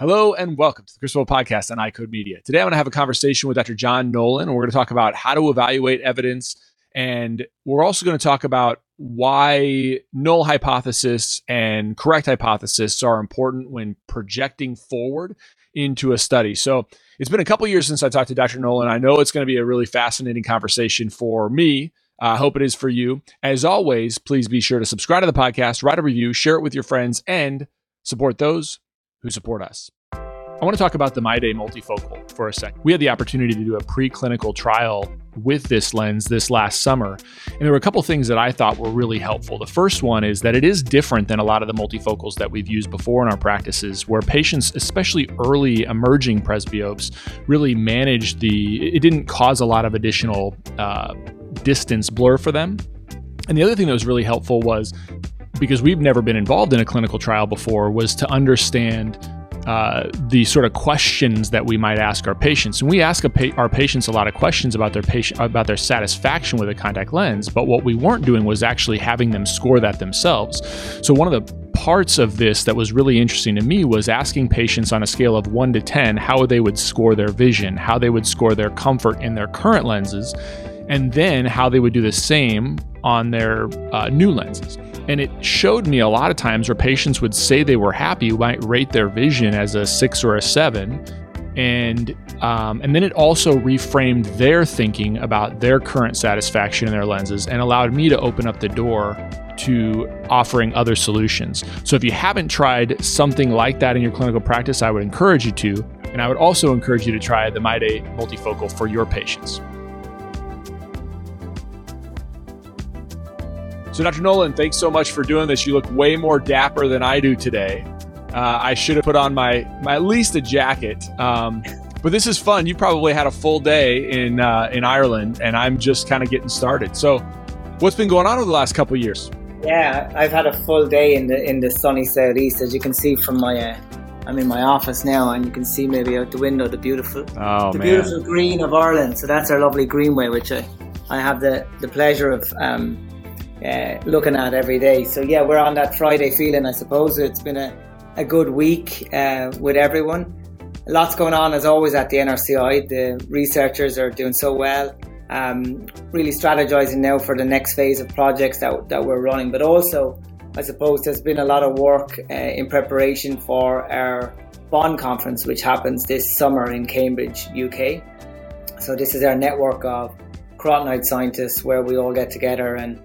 Hello and welcome to the Chris Wilde Podcast on iCode Media. Today I'm going to have a conversation with Dr. John Nolan, and we're going to talk about how to evaluate evidence. And we're also going to talk about why null hypothesis and correct hypothesis are important when projecting forward into a study. So it's been a couple years since I talked to Dr. Nolan. I know it's going to be a really fascinating conversation for me. I uh, hope it is for you. As always, please be sure to subscribe to the podcast, write a review, share it with your friends, and support those who support us. I want to talk about the MyDay multifocal for a second. We had the opportunity to do a preclinical trial with this lens this last summer, and there were a couple things that I thought were really helpful. The first one is that it is different than a lot of the multifocals that we've used before in our practices, where patients, especially early emerging presbyopes, really managed the, it didn't cause a lot of additional uh, distance blur for them. And the other thing that was really helpful was because we've never been involved in a clinical trial before, was to understand uh, the sort of questions that we might ask our patients. And we ask pa- our patients a lot of questions about their patient about their satisfaction with a contact lens. But what we weren't doing was actually having them score that themselves. So one of the parts of this that was really interesting to me was asking patients on a scale of one to ten how they would score their vision, how they would score their comfort in their current lenses, and then how they would do the same on their uh, new lenses. And it showed me a lot of times where patients would say they were happy, might rate their vision as a six or a seven. And um, and then it also reframed their thinking about their current satisfaction in their lenses and allowed me to open up the door to offering other solutions. So if you haven't tried something like that in your clinical practice, I would encourage you to. And I would also encourage you to try the MyDay multifocal for your patients. So, Dr. Nolan, thanks so much for doing this. You look way more dapper than I do today. Uh, I should have put on my, my at least a jacket. Um, but this is fun. You probably had a full day in uh, in Ireland, and I'm just kind of getting started. So, what's been going on over the last couple of years? Yeah, I've had a full day in the in the sunny southeast, as you can see from my. Uh, I'm in my office now, and you can see maybe out the window the beautiful, oh, the man. beautiful green of Ireland. So that's our lovely greenway, which I, I have the the pleasure of um, uh, looking at every day. So yeah, we're on that Friday feeling. I suppose it's been a, a good week uh, with everyone. Lots going on as always at the NRCI. The researchers are doing so well. Um, really strategizing now for the next phase of projects that, that we're running, but also I suppose there's been a lot of work uh, in preparation for our Bond conference, which happens this summer in Cambridge, UK. So this is our network of carotenoid scientists where we all get together and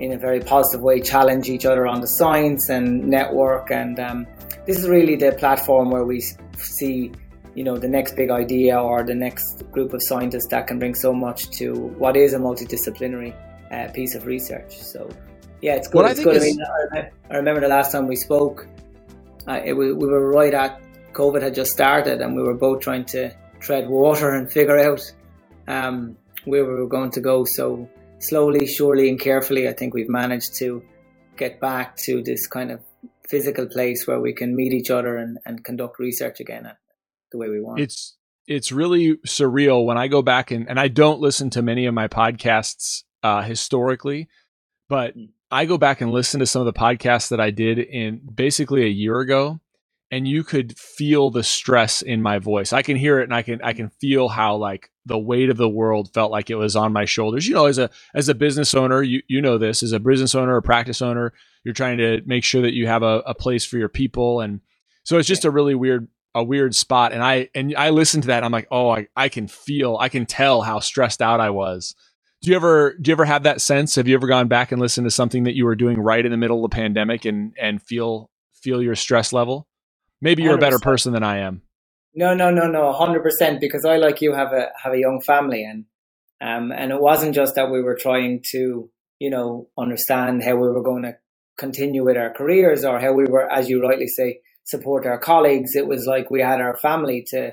in a very positive way challenge each other on the science and network. And um, this is really the platform where we see you know the next big idea or the next group of scientists that can bring so much to what is a multidisciplinary uh, piece of research. So yeah it's good. It's good. Is... I, mean, I, remember the last time we spoke uh, it, we, we were right at covid had just started and we were both trying to tread water and figure out um, where we were going to go. So slowly, surely, and carefully, I think we've managed to get back to this kind of physical place where we can meet each other and, and conduct research again the way we want. It's it's really surreal when I go back and, and I don't listen to many of my podcasts uh, historically, but hmm. I go back and listen to some of the podcasts that I did in basically a year ago and you could feel the stress in my voice. I can hear it and I can I can feel how like the weight of the world felt like it was on my shoulders. You know, as a as a business owner, you you know this, as a business owner a practice owner, you're trying to make sure that you have a, a place for your people and so it's just a really weird a weird spot and I and I listened to that I'm like, "Oh, I I can feel, I can tell how stressed out I was." Do you ever do you ever have that sense? Have you ever gone back and listened to something that you were doing right in the middle of the pandemic and and feel feel your stress level? Maybe you're 100%. a better person than I am. No, no, no, no, hundred percent. Because I, like you, have a have a young family, and um, and it wasn't just that we were trying to, you know, understand how we were going to continue with our careers or how we were, as you rightly say, support our colleagues. It was like we had our family to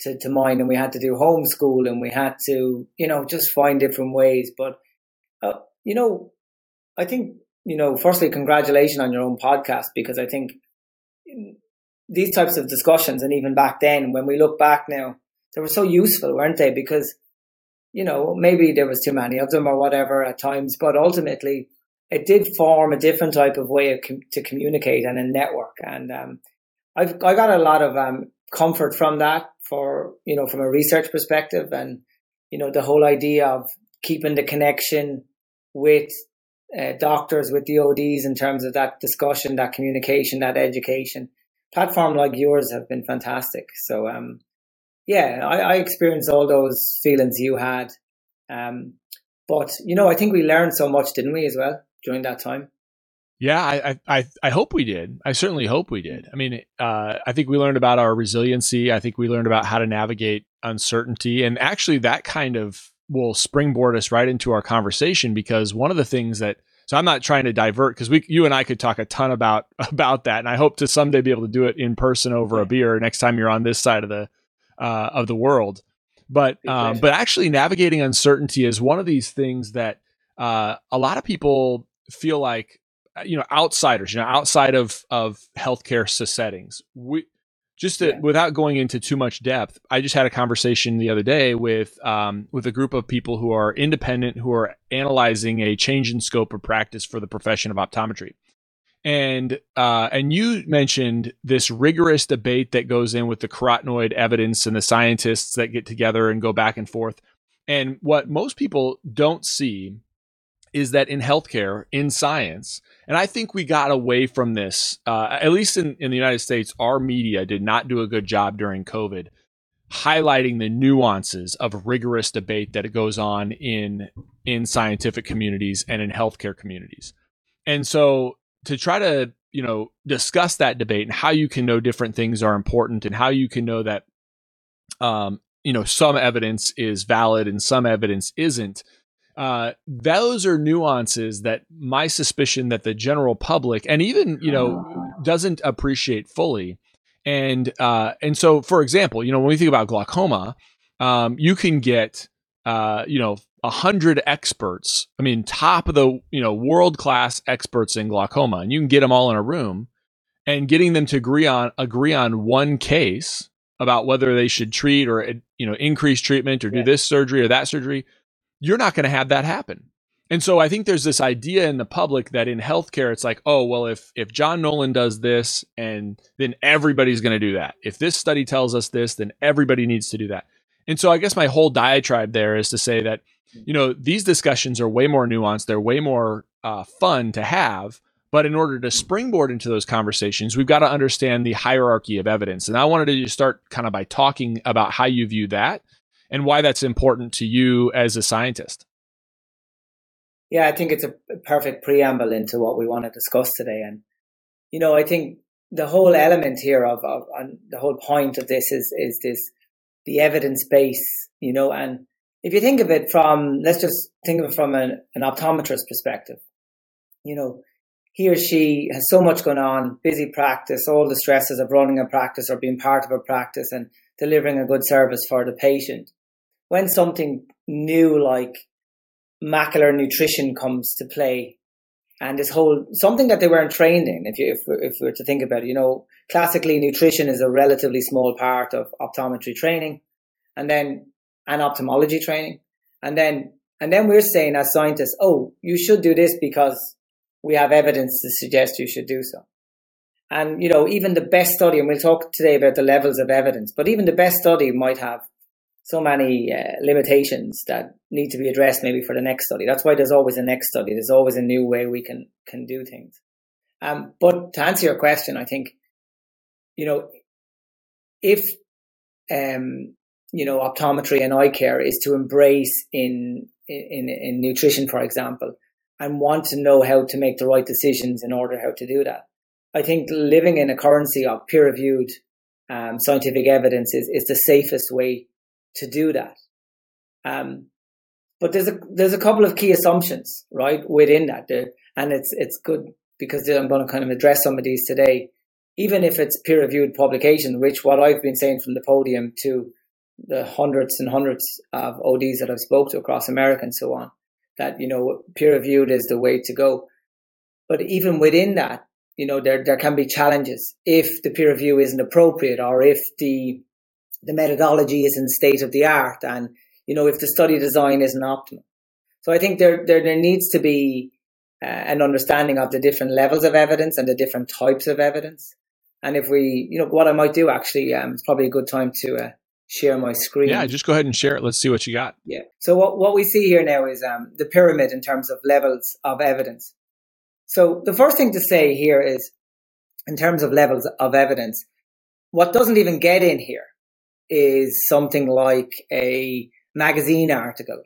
to, to mind, and we had to do homeschool, and we had to, you know, just find different ways. But uh, you know, I think you know, firstly, congratulations on your own podcast because I think these types of discussions, and even back then, when we look back now, they were so useful, weren't they? Because, you know, maybe there was too many of them or whatever at times, but ultimately it did form a different type of way of com- to communicate and a network. And um, I've I got a lot of um, comfort from that for you know from a research perspective, and you know the whole idea of keeping the connection with uh, doctors, with the ODs in terms of that discussion, that communication, that education. Platform like yours have been fantastic. So um, yeah, I, I experienced all those feelings you had. Um, but you know, I think we learned so much, didn't we, as well during that time? Yeah, I, I I hope we did. I certainly hope we did. I mean, uh, I think we learned about our resiliency. I think we learned about how to navigate uncertainty, and actually, that kind of will springboard us right into our conversation because one of the things that so I'm not trying to divert because we you and I could talk a ton about about that, and I hope to someday be able to do it in person over a beer next time you're on this side of the uh, of the world. But um, but actually navigating uncertainty is one of these things that uh, a lot of people feel like uh, you know outsiders, you know, outside of of healthcare settings. We just to, yeah. without going into too much depth, I just had a conversation the other day with um, with a group of people who are independent, who are analyzing a change in scope of practice for the profession of optometry and uh, and you mentioned this rigorous debate that goes in with the carotenoid evidence and the scientists that get together and go back and forth. And what most people don't see is that in healthcare, in science, and I think we got away from this, uh, at least in, in the United States, our media did not do a good job during COVID highlighting the nuances of rigorous debate that it goes on in in scientific communities and in healthcare communities. And so to try to you know discuss that debate and how you can know different things are important and how you can know that um, you know some evidence is valid and some evidence isn't uh, those are nuances that my suspicion that the general public and even you know doesn't appreciate fully and uh, and so for example you know when we think about glaucoma um, you can get uh, you know a hundred experts. I mean, top of the you know world class experts in glaucoma, and you can get them all in a room, and getting them to agree on agree on one case about whether they should treat or you know increase treatment or do yeah. this surgery or that surgery. You're not going to have that happen. And so I think there's this idea in the public that in healthcare it's like, oh, well if if John Nolan does this and then everybody's going to do that. If this study tells us this, then everybody needs to do that. And so I guess my whole diatribe there is to say that you know, these discussions are way more nuanced. They're way more uh, fun to have. But in order to springboard into those conversations, we've got to understand the hierarchy of evidence. And I wanted to start kind of by talking about how you view that and why that's important to you as a scientist. Yeah, I think it's a perfect preamble into what we want to discuss today. And, you know, I think the whole element here of, of and the whole point of this is, is this, the evidence base, you know, and if you think of it from, let's just think of it from an, an optometrist perspective, you know, he or she has so much going on, busy practice, all the stresses of running a practice or being part of a practice and delivering a good service for the patient. When something new like macular nutrition comes to play, and this whole something that they weren't trained in, if you if, if we were to think about it, you know, classically nutrition is a relatively small part of optometry training, and then and ophthalmology training. And then, and then we're saying as scientists, oh, you should do this because we have evidence to suggest you should do so. And, you know, even the best study, and we'll talk today about the levels of evidence, but even the best study might have so many uh, limitations that need to be addressed maybe for the next study. That's why there's always a next study. There's always a new way we can, can do things. Um, but to answer your question, I think, you know, if um, you know, optometry and eye care is to embrace in, in, in nutrition, for example, and want to know how to make the right decisions in order how to do that. I think living in a currency of peer reviewed um, scientific evidence is, is the safest way to do that. Um, but there's a there's a couple of key assumptions right within that, and it's it's good because I'm going to kind of address some of these today. Even if it's peer reviewed publication, which what I've been saying from the podium to the hundreds and hundreds of ODs that I've spoke to across America and so on, that, you know, peer reviewed is the way to go. But even within that, you know, there, there can be challenges if the peer review isn't appropriate or if the, the methodology isn't state of the art and, you know, if the study design isn't optimal. So I think there, there, there needs to be uh, an understanding of the different levels of evidence and the different types of evidence. And if we, you know, what I might do actually, um, it's probably a good time to uh, share my screen. Yeah, just go ahead and share it. Let's see what you got. Yeah. So what, what we see here now is um, the pyramid in terms of levels of evidence. So the first thing to say here is, in terms of levels of evidence, what doesn't even get in here is something like a magazine article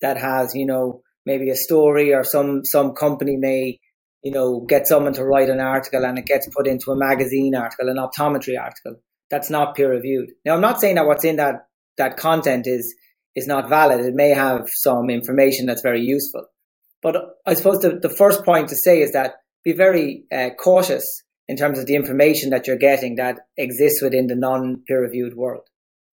that has, you know, maybe a story or some some company may you know, get someone to write an article and it gets put into a magazine article, an optometry article. That's not peer reviewed. Now, I'm not saying that what's in that, that content is, is not valid. It may have some information that's very useful. But I suppose the, the first point to say is that be very uh, cautious in terms of the information that you're getting that exists within the non peer reviewed world.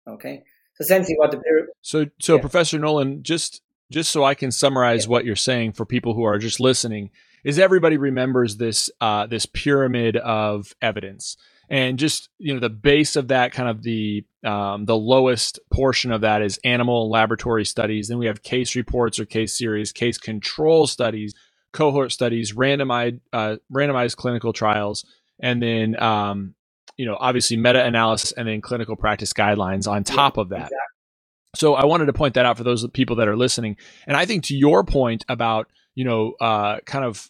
Okay. So essentially what the. So, so yeah. Professor Nolan, just, just so I can summarize yeah. what you're saying for people who are just listening, is everybody remembers this uh, this pyramid of evidence and just you know the base of that kind of the um, the lowest portion of that is animal laboratory studies then we have case reports or case series case control studies cohort studies randomized uh, randomized clinical trials and then um, you know obviously meta-analysis and then clinical practice guidelines on top of that exactly. so i wanted to point that out for those people that are listening and i think to your point about you know uh, kind of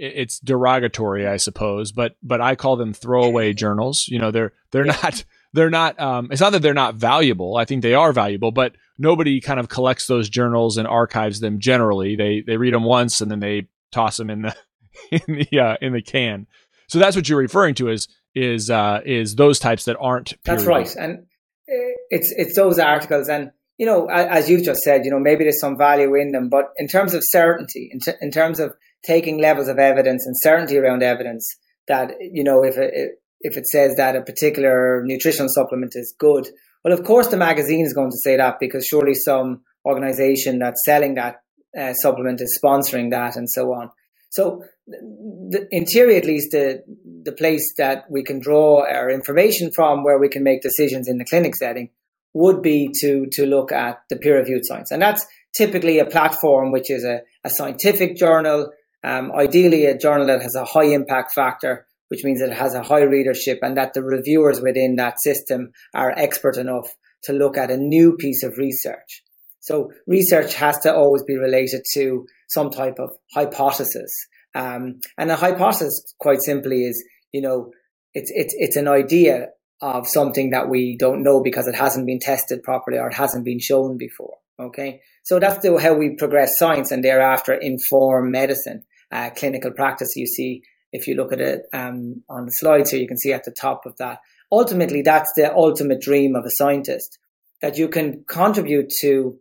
it's derogatory, I suppose, but but I call them throwaway journals. You know, they're they're yeah. not they're not. Um, it's not that they're not valuable. I think they are valuable, but nobody kind of collects those journals and archives them. Generally, they they read them once and then they toss them in the in the uh, in the can. So that's what you're referring to is is uh, is those types that aren't. That's right, and it's it's those articles and you know, as you've just said, you know, maybe there's some value in them, but in terms of certainty, in, t- in terms of taking levels of evidence and certainty around evidence that, you know, if it, if it says that a particular nutritional supplement is good, well, of course the magazine is going to say that because surely some organization that's selling that uh, supplement is sponsoring that and so on. So, the, in theory, at least, the the place that we can draw our information from, where we can make decisions in the clinic setting, would be to to look at the peer reviewed science, and that's typically a platform which is a, a scientific journal um, ideally, a journal that has a high impact factor, which means it has a high readership and that the reviewers within that system are expert enough to look at a new piece of research. So research has to always be related to some type of hypothesis. Um, and a hypothesis, quite simply, is, you know, it's, it's, it's an idea of something that we don't know because it hasn't been tested properly or it hasn't been shown before. Okay. So that's the, how we progress science and thereafter inform medicine uh, clinical practice. You see, if you look at it um, on the slides here, you can see at the top of that. Ultimately, that's the ultimate dream of a scientist that you can contribute to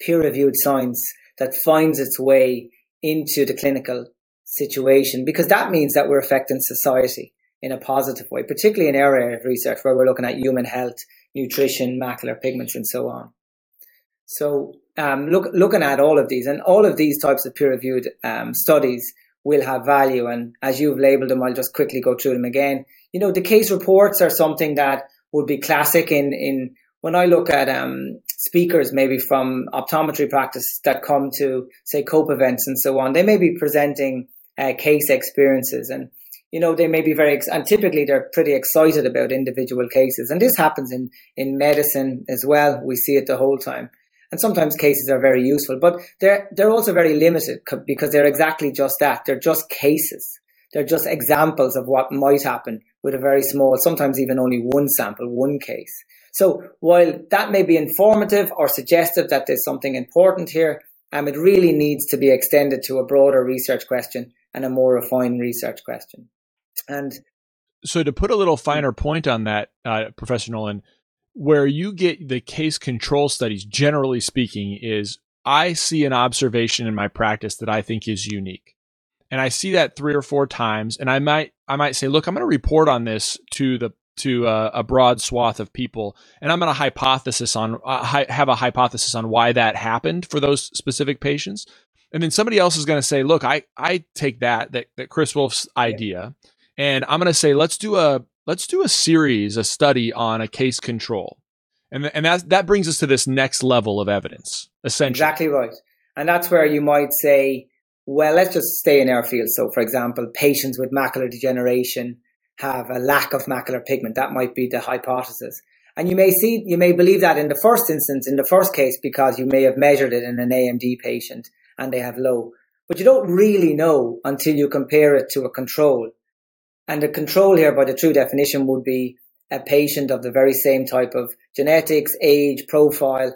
peer reviewed science that finds its way into the clinical situation because that means that we're affecting society in a positive way, particularly in our area of research where we're looking at human health, nutrition, macular pigments, and so on. So um, look, looking at all of these and all of these types of peer reviewed um, studies will have value. And as you've labeled them, I'll just quickly go through them again. You know, the case reports are something that would be classic in, in when I look at um, speakers, maybe from optometry practice that come to say COPE events and so on, they may be presenting uh, case experiences and you know they may be very ex- and typically they're pretty excited about individual cases and this happens in in medicine as well we see it the whole time and sometimes cases are very useful, but they're, they're also very limited because they're exactly just that. They're just cases. They're just examples of what might happen with a very small, sometimes even only one sample, one case. So while that may be informative or suggestive that there's something important here, um, it really needs to be extended to a broader research question and a more refined research question. And so to put a little finer point on that, uh, Professor Nolan, where you get the case control studies, generally speaking, is I see an observation in my practice that I think is unique. And I see that three or four times, and I might I might say, look, I'm going to report on this to the to a, a broad swath of people, and I'm going to hypothesis on uh, hi, have a hypothesis on why that happened for those specific patients. And then somebody else is going to say, look, I I take that that, that Chris Wolf's idea, and I'm going to say, let's do a let's do a series, a study on a case control. And, and that, that brings us to this next level of evidence, essentially. Exactly right. And that's where you might say, well, let's just stay in our field. So, for example, patients with macular degeneration, have a lack of macular pigment. That might be the hypothesis. And you may see, you may believe that in the first instance, in the first case, because you may have measured it in an AMD patient and they have low. But you don't really know until you compare it to a control. And the control here, by the true definition, would be a patient of the very same type of genetics, age, profile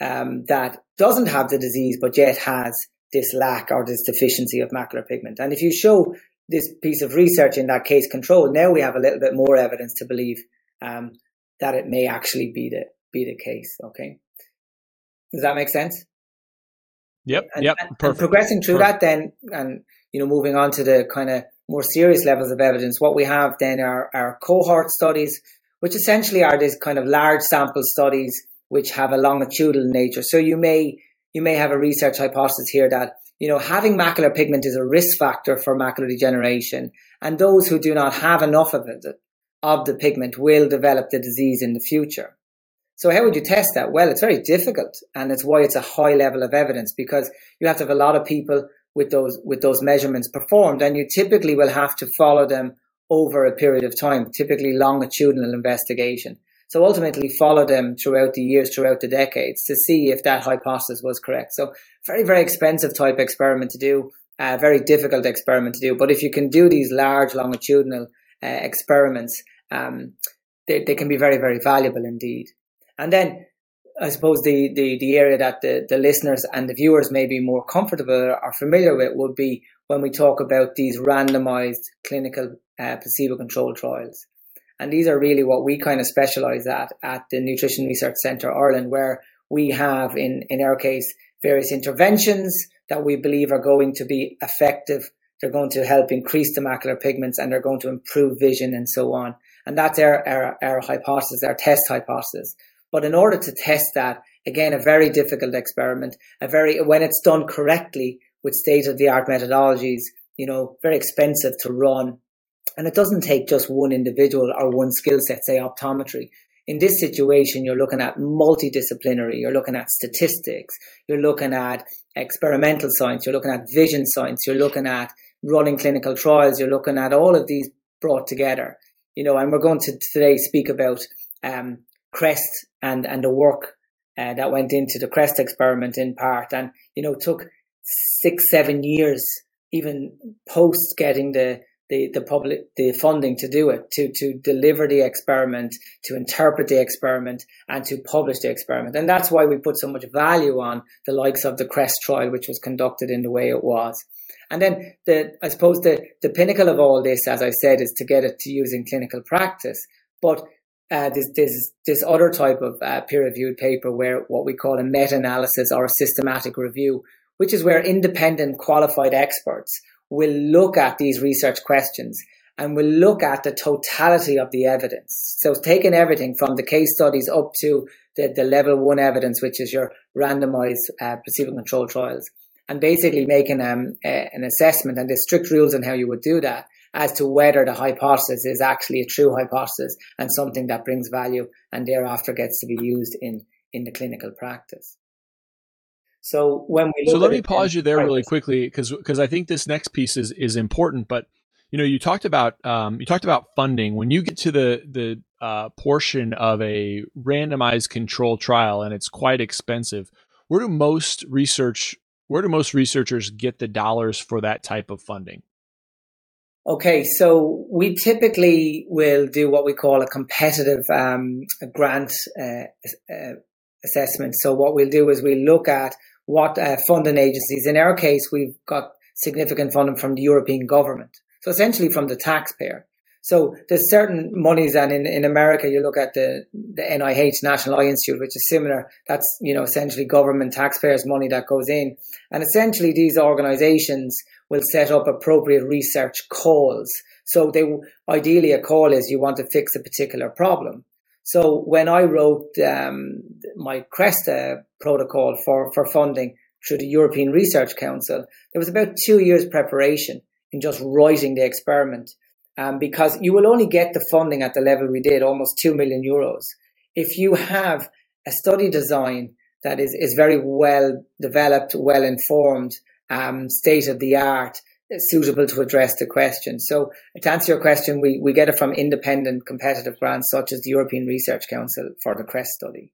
um, that doesn't have the disease, but yet has this lack or this deficiency of macular pigment. And if you show this piece of research in that case control, now we have a little bit more evidence to believe um, that it may actually be the be the case. Okay, does that make sense? Yep. And, yep. And, and progressing through Perfect. that, then, and you know, moving on to the kind of more serious levels of evidence, what we have then are our cohort studies, which essentially are these kind of large sample studies which have a longitudinal nature. So you may you may have a research hypothesis here that you know having macular pigment is a risk factor for macular degeneration, and those who do not have enough of it of the pigment will develop the disease in the future. So how would you test that? Well, it's very difficult, and it's why it's a high level of evidence because you have to have a lot of people with those with those measurements performed, and you typically will have to follow them over a period of time, typically longitudinal investigation. So ultimately follow them throughout the years, throughout the decades to see if that hypothesis was correct. So very, very expensive type experiment to do, a uh, very difficult experiment to do. But if you can do these large longitudinal uh, experiments, um, they, they can be very, very valuable indeed. And then I suppose the, the, the area that the, the listeners and the viewers may be more comfortable or familiar with would be when we talk about these randomized clinical uh, placebo controlled trials. And these are really what we kind of specialize at at the Nutrition Research Centre Ireland, where we have, in, in our case, various interventions that we believe are going to be effective. They're going to help increase the macular pigments and they're going to improve vision and so on. And that's our, our, our hypothesis, our test hypothesis. But in order to test that, again, a very difficult experiment, a very, when it's done correctly with state of the art methodologies, you know, very expensive to run and it doesn't take just one individual or one skill set, say optometry. In this situation, you're looking at multidisciplinary, you're looking at statistics, you're looking at experimental science, you're looking at vision science, you're looking at running clinical trials, you're looking at all of these brought together. You know, and we're going to today speak about um, CREST and, and the work uh, that went into the CREST experiment in part. And, you know, took six, seven years, even post getting the the, the public the funding to do it, to to deliver the experiment, to interpret the experiment, and to publish the experiment. And that's why we put so much value on the likes of the CREST trial, which was conducted in the way it was. And then the I suppose the the pinnacle of all this, as I said, is to get it to use in clinical practice. But uh, there's, there's this other type of uh, peer-reviewed paper where what we call a meta-analysis or a systematic review, which is where independent qualified experts will look at these research questions and will look at the totality of the evidence. So taking everything from the case studies up to the, the level one evidence, which is your randomized uh, placebo-controlled trials, and basically making um, a, an assessment and there's strict rules on how you would do that as to whether the hypothesis is actually a true hypothesis and something that brings value and thereafter gets to be used in, in the clinical practice. So when we so let me pause you there really quickly because because I think this next piece is is important. But you know, you talked about um, you talked about funding. When you get to the the uh, portion of a randomized control trial and it's quite expensive, where do most research where do most researchers get the dollars for that type of funding? Okay, so we typically will do what we call a competitive um, grant uh, uh, assessment. So what we'll do is we look at what uh, funding agencies. In our case, we've got significant funding from the European government. So essentially from the taxpayer. So there's certain monies and in, in America you look at the, the NIH National Eye Institute, which is similar. That's, you know, essentially government taxpayers money that goes in. And essentially these organizations will set up appropriate research calls. So they ideally a call is you want to fix a particular problem. So when I wrote um, my Cresta protocol for, for funding through the European Research Council, there was about two years preparation in just writing the experiment. Um, because you will only get the funding at the level we did, almost 2 million euros, if you have a study design that is, is very well developed, well informed, um, state of the art, suitable to address the question. So to answer your question, we, we get it from independent competitive grants such as the European Research Council for the CREST study.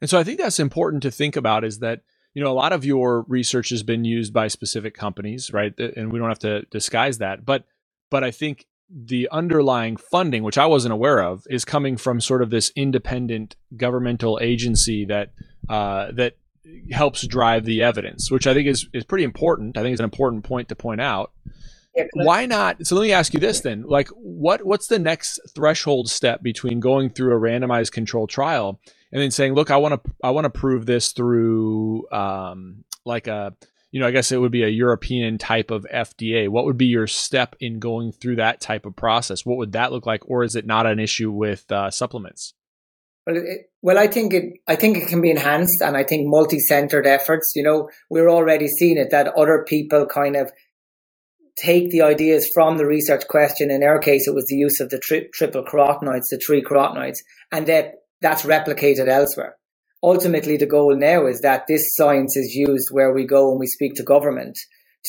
And so I think that's important to think about is that, you know, a lot of your research has been used by specific companies, right? And we don't have to disguise that. But but I think the underlying funding, which I wasn't aware of, is coming from sort of this independent governmental agency that uh, that helps drive the evidence, which I think is is pretty important. I think it's an important point to point out. Yeah, Why not? So let me ask you this then: like, what what's the next threshold step between going through a randomized control trial and then saying, "Look, I want to I want to prove this through um, like a you know, I guess it would be a European type of FDA. What would be your step in going through that type of process? What would that look like, or is it not an issue with uh, supplements? Well, it, well, I think it. I think it can be enhanced, and I think multi-centered efforts. You know, we're already seeing it that other people kind of take the ideas from the research question. In our case, it was the use of the tri- triple carotenoids, the three carotenoids, and that that's replicated elsewhere ultimately the goal now is that this science is used where we go and we speak to government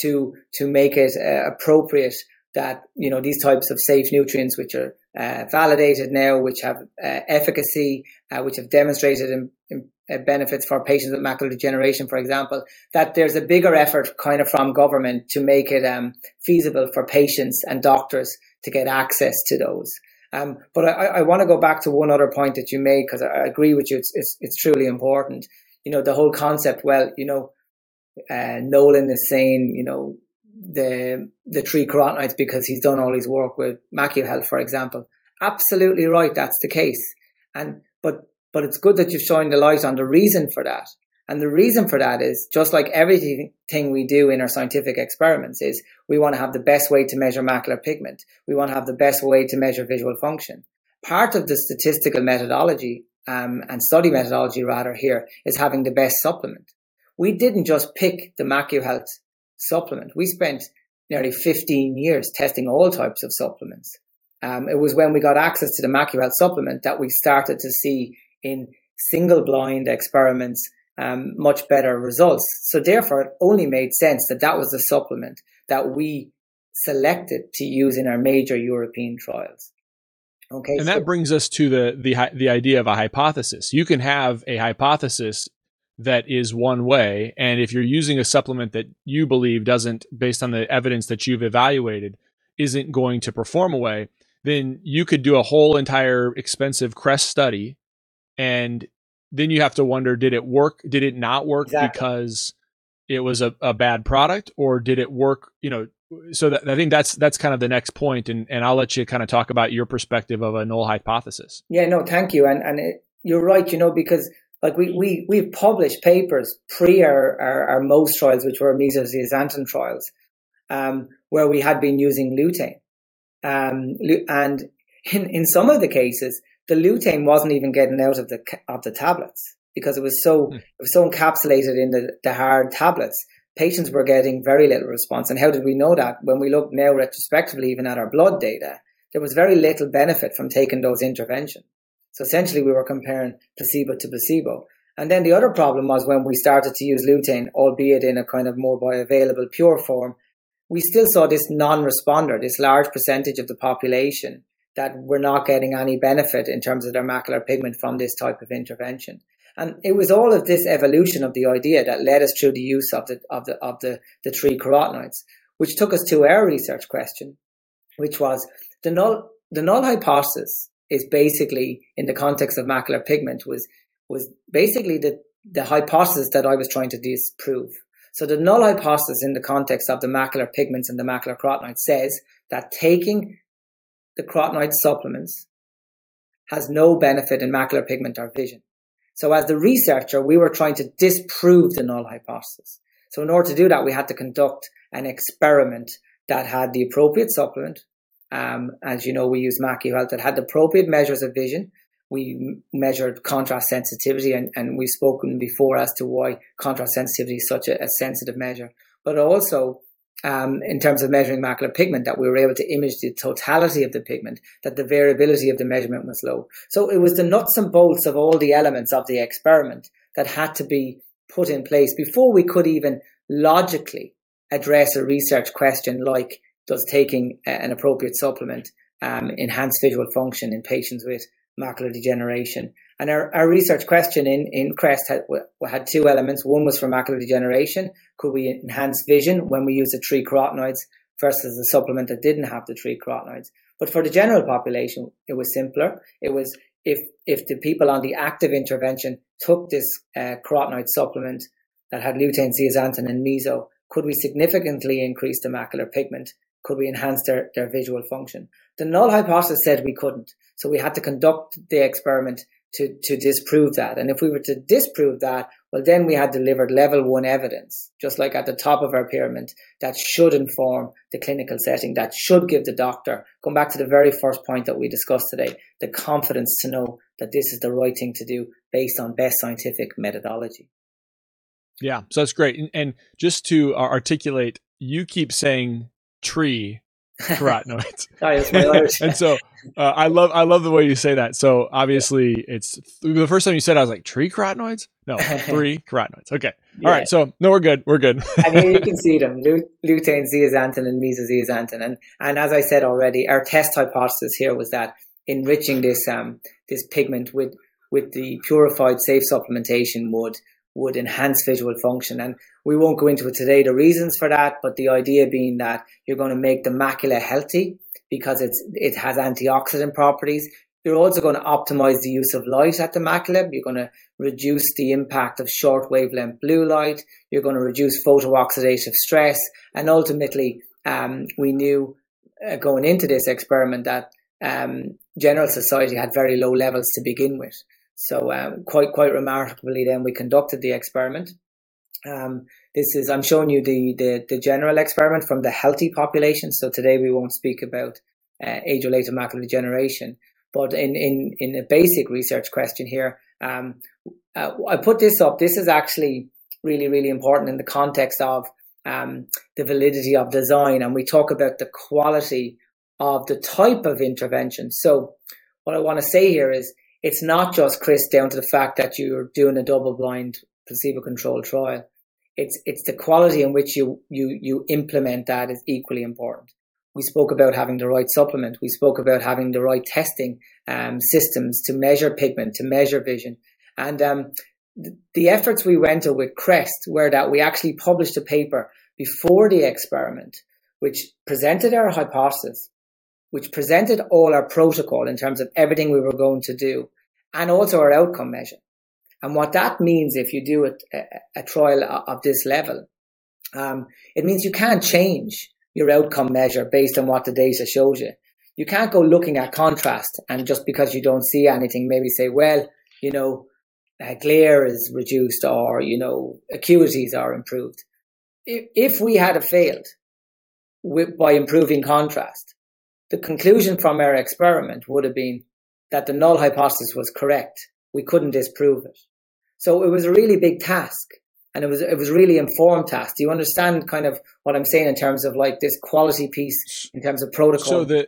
to to make it uh, appropriate that you know these types of safe nutrients which are uh, validated now which have uh, efficacy uh, which have demonstrated in, in, uh, benefits for patients with macular degeneration for example that there's a bigger effort kind of from government to make it um, feasible for patients and doctors to get access to those um, but I, I want to go back to one other point that you made because I, agree with you. It's, it's, it's truly important. You know, the whole concept. Well, you know, uh, Nolan is saying, you know, the the three carotenoids because he's done all his work with MacuHealth, for example. Absolutely right, that's the case. And but but it's good that you've shown the light on the reason for that. And the reason for that is just like everything we do in our scientific experiments is we want to have the best way to measure macular pigment. We want to have the best way to measure visual function. Part of the statistical methodology um, and study methodology rather here is having the best supplement. We didn't just pick the MacuHealth supplement. We spent nearly 15 years testing all types of supplements. Um, it was when we got access to the MacuHealth supplement that we started to see in single blind experiments um, much better results. So therefore, it only made sense that that was the supplement that we selected to use in our major European trials. Okay, and so- that brings us to the the the idea of a hypothesis. You can have a hypothesis that is one way, and if you're using a supplement that you believe doesn't, based on the evidence that you've evaluated, isn't going to perform a way, then you could do a whole entire expensive CREST study. And then you have to wonder did it work? Did it not work exactly. because it was a, a bad product? Or did it work you know so that, i think that's that's kind of the next point and, and i'll let you kind of talk about your perspective of a null hypothesis. Yeah no thank you. And and it, you're right you know because like we we we've published papers pre our, our, our MOST trials which were mesozeaxanthin trials um, where we had been using lutein um, and in in some of the cases the lutein wasn't even getting out of the of the tablets because it was so mm. it was so encapsulated in the, the hard tablets. Patients were getting very little response. And how did we know that? When we look now retrospectively, even at our blood data, there was very little benefit from taking those interventions. So essentially, we were comparing placebo to placebo. And then the other problem was when we started to use lutein, albeit in a kind of more bioavailable pure form, we still saw this non-responder, this large percentage of the population that we're not getting any benefit in terms of their macular pigment from this type of intervention. And it was all of this evolution of the idea that led us through the use of the of the of the, the three carotenoids, which took us to our research question, which was the null the null hypothesis is basically in the context of macular pigment was was basically the the hypothesis that I was trying to disprove. So the null hypothesis in the context of the macular pigments and the macular carotenoids says that taking the carotenoid supplements has no benefit in macular pigment or vision. So as the researcher, we were trying to disprove the null hypothesis. So in order to do that, we had to conduct an experiment that had the appropriate supplement. Um, as you know, we use MacuHealth that had the appropriate measures of vision. We measured contrast sensitivity and, and we've spoken before as to why contrast sensitivity is such a, a sensitive measure. But also um, in terms of measuring macular pigment, that we were able to image the totality of the pigment, that the variability of the measurement was low. So it was the nuts and bolts of all the elements of the experiment that had to be put in place before we could even logically address a research question like does taking an appropriate supplement um, enhance visual function in patients with macular degeneration? And our, our research question in, in CREST had, had two elements. One was for macular degeneration. Could we enhance vision when we use the three carotenoids versus the supplement that didn't have the three carotenoids? But for the general population, it was simpler. It was if, if the people on the active intervention took this uh, carotenoid supplement that had lutein, zeaxanthin and meso, could we significantly increase the macular pigment? Could we enhance their, their visual function? The null hypothesis said we couldn't. So we had to conduct the experiment to, to disprove that. And if we were to disprove that, well, then we had delivered level one evidence, just like at the top of our pyramid, that should inform the clinical setting, that should give the doctor, going back to the very first point that we discussed today, the confidence to know that this is the right thing to do based on best scientific methodology. Yeah, so that's great. And, and just to uh, articulate, you keep saying tree carotenoids. and so uh, I love I love the way you say that. So obviously it's the first time you said I was like tree carotenoids. No, three carotenoids. Okay, yeah. all right. So no, we're good. We're good. and here you can see them: lutein, zeaxanthin, and mesozeaxanthin. And and as I said already, our test hypothesis here was that enriching this um this pigment with with the purified safe supplementation would would enhance visual function. And we won't go into it today, the reasons for that, but the idea being that you're going to make the macula healthy because it's, it has antioxidant properties. You're also going to optimize the use of light at the macula. You're going to reduce the impact of short wavelength blue light. You're going to reduce photooxidative stress. And ultimately, um, we knew uh, going into this experiment that um, general society had very low levels to begin with. So um, quite quite remarkably, then we conducted the experiment. Um, this is I'm showing you the, the, the general experiment from the healthy population. So today we won't speak about uh, age-related macular degeneration, but in in in a basic research question here, um, uh, I put this up. This is actually really really important in the context of um, the validity of design, and we talk about the quality of the type of intervention. So what I want to say here is it's not just Chris down to the fact that you're doing a double blind placebo controlled trial. It's it's the quality in which you you you implement that is equally important. We spoke about having the right supplement. We spoke about having the right testing um, systems to measure pigment, to measure vision, and um, the, the efforts we went to with Crest were that we actually published a paper before the experiment, which presented our hypothesis, which presented all our protocol in terms of everything we were going to do, and also our outcome measure. And what that means if you do a, a, trial of this level, um, it means you can't change your outcome measure based on what the data shows you. You can't go looking at contrast and just because you don't see anything, maybe say, well, you know, uh, glare is reduced or, you know, acuities are improved. If, if we had failed with, by improving contrast, the conclusion from our experiment would have been that the null hypothesis was correct. We couldn't disprove it. So it was a really big task and it was it was really informed task. Do you understand kind of what I'm saying in terms of like this quality piece in terms of protocol? So the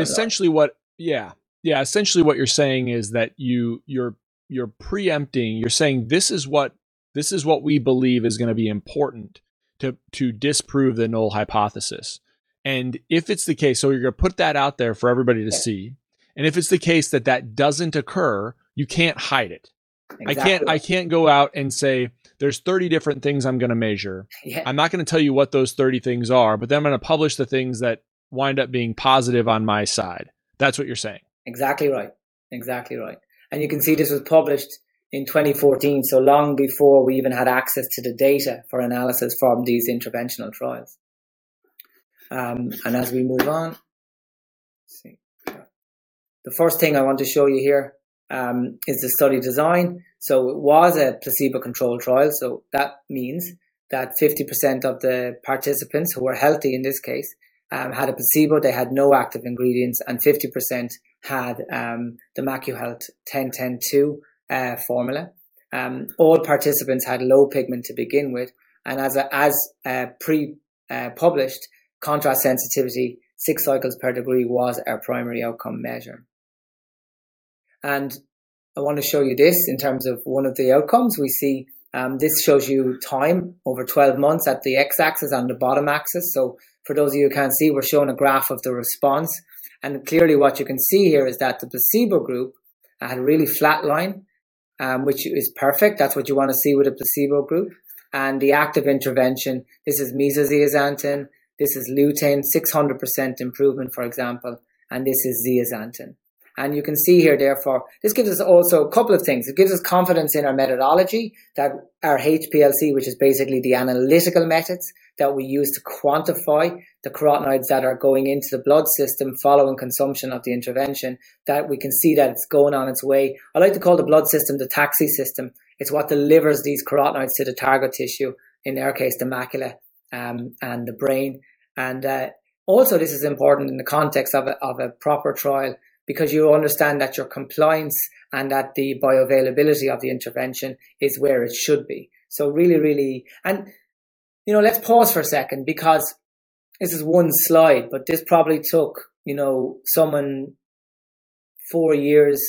essentially what yeah yeah essentially what you're saying is that you you're you're preempting. You're saying this is what this is what we believe is going to be important to to disprove the null hypothesis. And if it's the case, so you're going to put that out there for everybody to yeah. see. And if it's the case that that doesn't occur, you can't hide it. Exactly. I can't I can't go out and say there's 30 different things I'm going to measure. Yeah. I'm not going to tell you what those 30 things are, but then I'm going to publish the things that wind up being positive on my side. That's what you're saying. Exactly right. Exactly right. And you can see this was published in 2014, so long before we even had access to the data for analysis from these interventional trials. Um, and as we move on, see. The first thing I want to show you here um, is the study design. So it was a placebo controlled trial. So that means that 50% of the participants who were healthy in this case um, had a placebo. They had no active ingredients and 50% had um, the MacuHealth 10-10-2 uh, formula. Um, all participants had low pigment to begin with. And as, a, as uh, pre-published, uh, contrast sensitivity, six cycles per degree was our primary outcome measure. And I want to show you this in terms of one of the outcomes. We see Um, this shows you time over 12 months at the x-axis and the bottom axis. So for those of you who can't see, we're showing a graph of the response. And clearly what you can see here is that the placebo group had a really flat line, um, which is perfect. That's what you want to see with a placebo group. And the active intervention, this is mesozeaxanthin, this is lutein, 600% improvement, for example, and this is zeaxanthin. And you can see here, therefore, this gives us also a couple of things. It gives us confidence in our methodology that our HPLC, which is basically the analytical methods that we use to quantify the carotenoids that are going into the blood system following consumption of the intervention, that we can see that it's going on its way. I like to call the blood system the taxi system. It's what delivers these carotenoids to the target tissue, in our case, the macula um, and the brain. And uh, also, this is important in the context of a, of a proper trial because you understand that your compliance and that the bioavailability of the intervention is where it should be. So really, really, and you know, let's pause for a second because this is one slide, but this probably took, you know, someone four years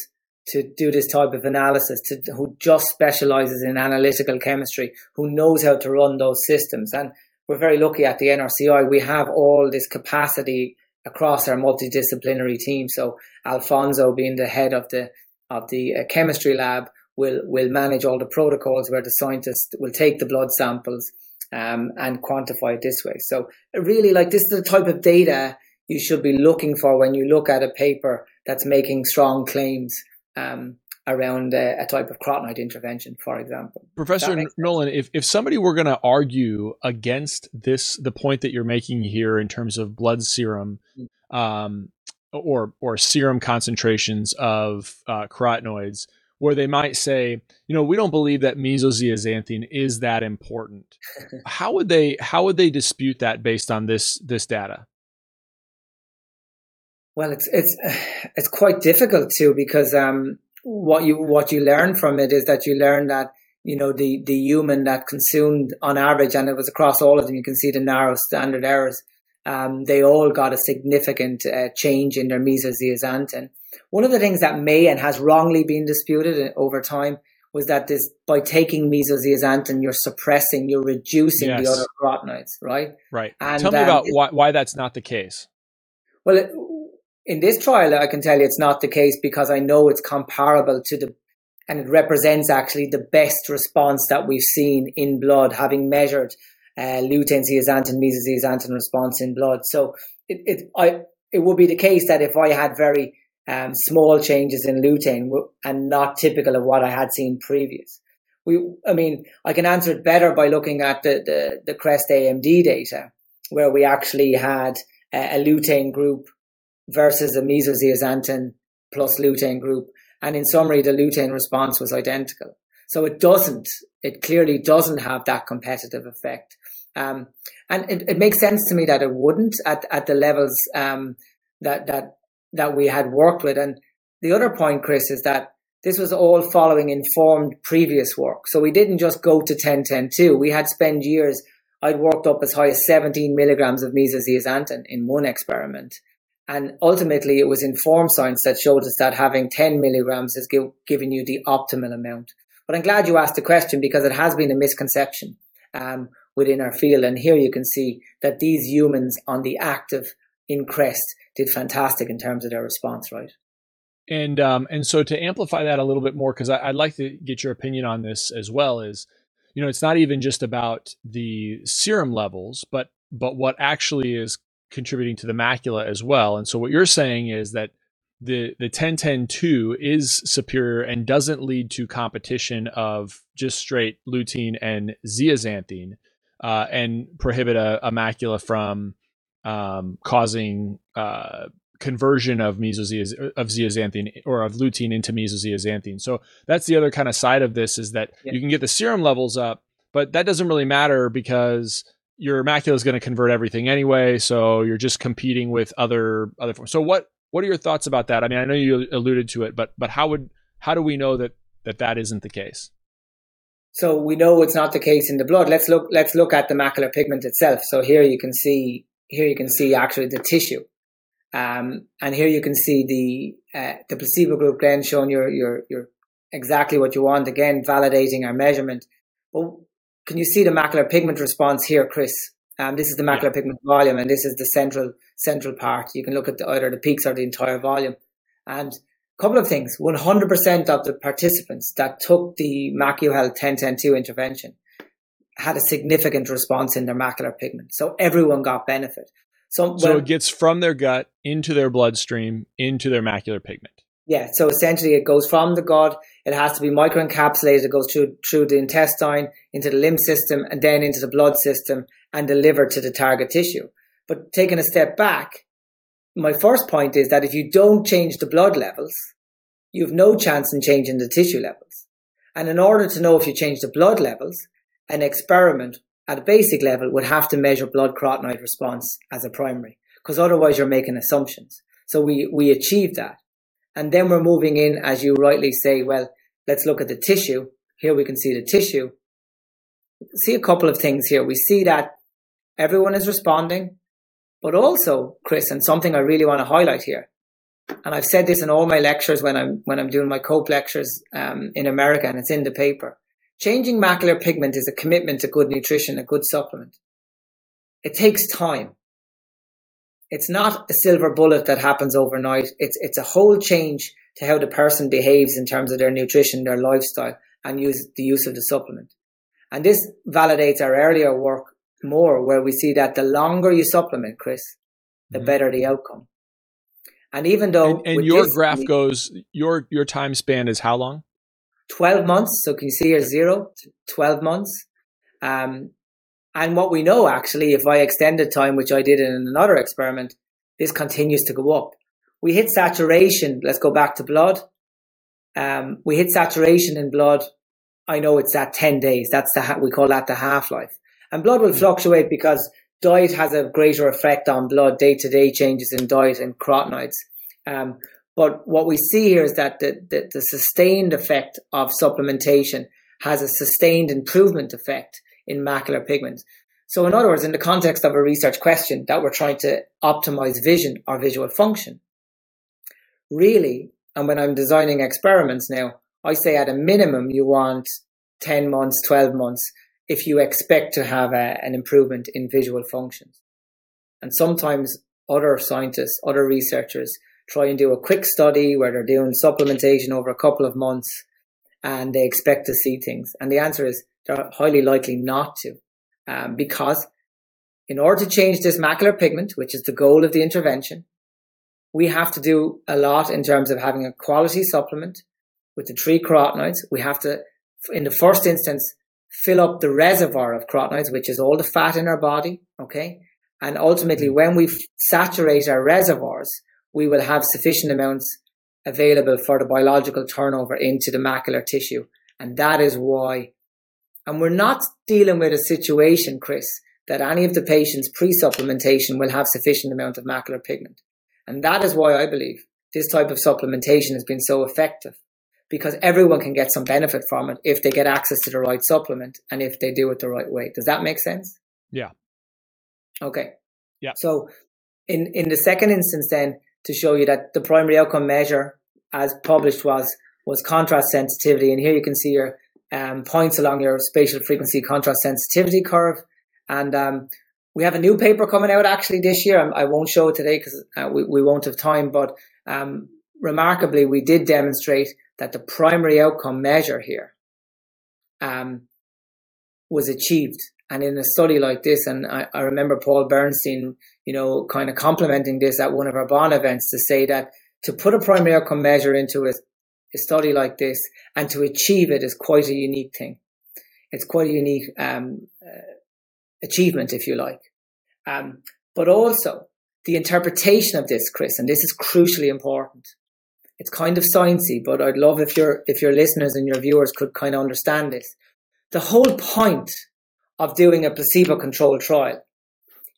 to do this type of analysis, to who just specializes in analytical chemistry, who knows how to run those systems. And we're very lucky at the NRCI. We have all this capacity across our multidisciplinary team. So Alfonso, being the head of the of the uh, chemistry lab, will will manage all the protocols where the scientists will take the blood samples um, and quantify it this way. So really, like this is the type of data you should be looking for when you look at a paper that's making strong claims. Um, around a, a, type of carotenoid intervention, for example. Professor Nolan, if, if somebody were going to argue against this, the point that you're making here in terms of blood serum, mm. um, or or serum concentrations of uh, carotenoids, where they might say, you know, we don't believe that mesozeaxanthin is that important. how would they how would they dispute that based on this this data? Well, it's it's it's quite difficult too because um, what you what you learn from it is that you learn that you know the the human that consumed on average, and it was across all of them. You can see the narrow standard errors. Um, they all got a significant uh, change in their mesozeaxanthin. One of the things that may and has wrongly been disputed over time was that this by taking mesozeaxanthin, you're suppressing, you're reducing yes. the other carotenoids, right? Right. And, Tell me um, about why, why that's not the case. Well, it, in this trial, I can tell you it's not the case because I know it's comparable to the, and it represents actually the best response that we've seen in blood, having measured uh, lutein, zeaxanthin, mesozeaxanthin response in blood. So it, it, I, it would be the case that if I had very um, small changes in lutein and not typical of what I had seen previous. We, I mean, I can answer it better by looking at the, the, the CREST AMD data, where we actually had a, a lutein group versus a mesozeaxanthin plus lutein group. And in summary, the lutein response was identical. So it doesn't, it clearly doesn't have that competitive effect. Um, and it, it, makes sense to me that it wouldn't at, at the levels um, that, that, that we had worked with. And the other point, Chris, is that this was all following informed previous work. So we didn't just go to 10 10 2. We had spent years, I'd worked up as high as 17 milligrams of mesozeaxanthin in one experiment. And ultimately, it was informed science that showed us that having 10 milligrams is give, giving you the optimal amount. But I'm glad you asked the question because it has been a misconception um, within our field. And here you can see that these humans on the active in CREST did fantastic in terms of their response, right? And um, and so to amplify that a little bit more, because I'd like to get your opinion on this as well, is you know it's not even just about the serum levels, but but what actually is contributing to the macula as well. And so what you're saying is that the the 10-10-2 is superior and doesn't lead to competition of just straight lutein and zeaxanthin uh, and prohibit a, a macula from um, causing uh, conversion of mesozeas of zeaxanthin or of lutein into mesozeaxanthin. So that's the other kind of side of this is that yeah. you can get the serum levels up, but that doesn't really matter because your macula is going to convert everything anyway. So you're just competing with other other forms. So what what are your thoughts about that? I mean, I know you alluded to it, but but how would how do we know that that that isn't the case? So we know it's not the case in the blood. Let's look let's look at the macular pigment itself. So here you can see here you can see actually the tissue, um, and here you can see the uh, the placebo group. Then showing your your your exactly what you want. Again, validating our measurement. But can you see the macular pigment response here, Chris? Um, this is the macular yeah. pigment volume, and this is the central central part. You can look at the, either the peaks or the entire volume. And a couple of things: 100% of the participants that took the MacuHealth 10-10-2 intervention had a significant response in their macular pigment. So everyone got benefit. So, so it gets from their gut into their bloodstream into their macular pigment. Yeah, so essentially it goes from the gut, it has to be microencapsulated, it goes through through the intestine, into the lymph system, and then into the blood system and delivered to the target tissue. But taking a step back, my first point is that if you don't change the blood levels, you have no chance in changing the tissue levels. And in order to know if you change the blood levels, an experiment at a basic level would have to measure blood carotenoid response as a primary, because otherwise you're making assumptions. So we, we achieve that. And then we're moving in, as you rightly say, well, let's look at the tissue. Here we can see the tissue. See a couple of things here. We see that everyone is responding, but also, Chris, and something I really want to highlight here, and I've said this in all my lectures when I'm when I'm doing my COPE lectures um, in America, and it's in the paper. Changing macular pigment is a commitment to good nutrition, a good supplement. It takes time. It's not a silver bullet that happens overnight. It's, it's a whole change to how the person behaves in terms of their nutrition, their lifestyle, and use the use of the supplement. And this validates our earlier work more, where we see that the longer you supplement, Chris, the mm-hmm. better the outcome. And even though, and, and your this, graph goes, your your time span is how long? Twelve months. So can you see here zero to twelve months? Um, and what we know actually, if I extend the time, which I did in another experiment, this continues to go up. We hit saturation. Let's go back to blood. Um, we hit saturation in blood. I know it's at 10 days. That's the, we call that the half life. And blood will fluctuate because diet has a greater effect on blood, day to day changes in diet and carotenoids. Um, but what we see here is that the, the, the sustained effect of supplementation has a sustained improvement effect in macular pigment. So in other words, in the context of a research question that we're trying to optimize vision or visual function, really, and when I'm designing experiments now, I say at a minimum you want 10 months, 12 months if you expect to have a, an improvement in visual functions. And sometimes other scientists, other researchers try and do a quick study where they're doing supplementation over a couple of months and they expect to see things. And the answer is they're highly likely not to, um, because in order to change this macular pigment, which is the goal of the intervention, we have to do a lot in terms of having a quality supplement with the three carotenoids. We have to, in the first instance, fill up the reservoir of carotenoids, which is all the fat in our body. Okay. And ultimately, mm-hmm. when we saturate our reservoirs, we will have sufficient amounts available for the biological turnover into the macular tissue. And that is why and we're not dealing with a situation, Chris, that any of the patients pre-supplementation will have sufficient amount of macular pigment. And that is why I believe this type of supplementation has been so effective because everyone can get some benefit from it if they get access to the right supplement and if they do it the right way. Does that make sense? Yeah. Okay. Yeah. So in, in the second instance then to show you that the primary outcome measure as published was was contrast sensitivity and here you can see your um, points along your spatial frequency contrast sensitivity curve. And um, we have a new paper coming out actually this year. I won't show it today because uh, we, we won't have time, but um, remarkably, we did demonstrate that the primary outcome measure here um, was achieved. And in a study like this, and I, I remember Paul Bernstein, you know, kind of complimenting this at one of our Bonn events to say that to put a primary outcome measure into a a study like this and to achieve it is quite a unique thing. It's quite a unique um, uh, achievement, if you like. Um, but also the interpretation of this, Chris, and this is crucially important. It's kind of sciencey, but I'd love if your if your listeners and your viewers could kind of understand this. The whole point of doing a placebo-controlled trial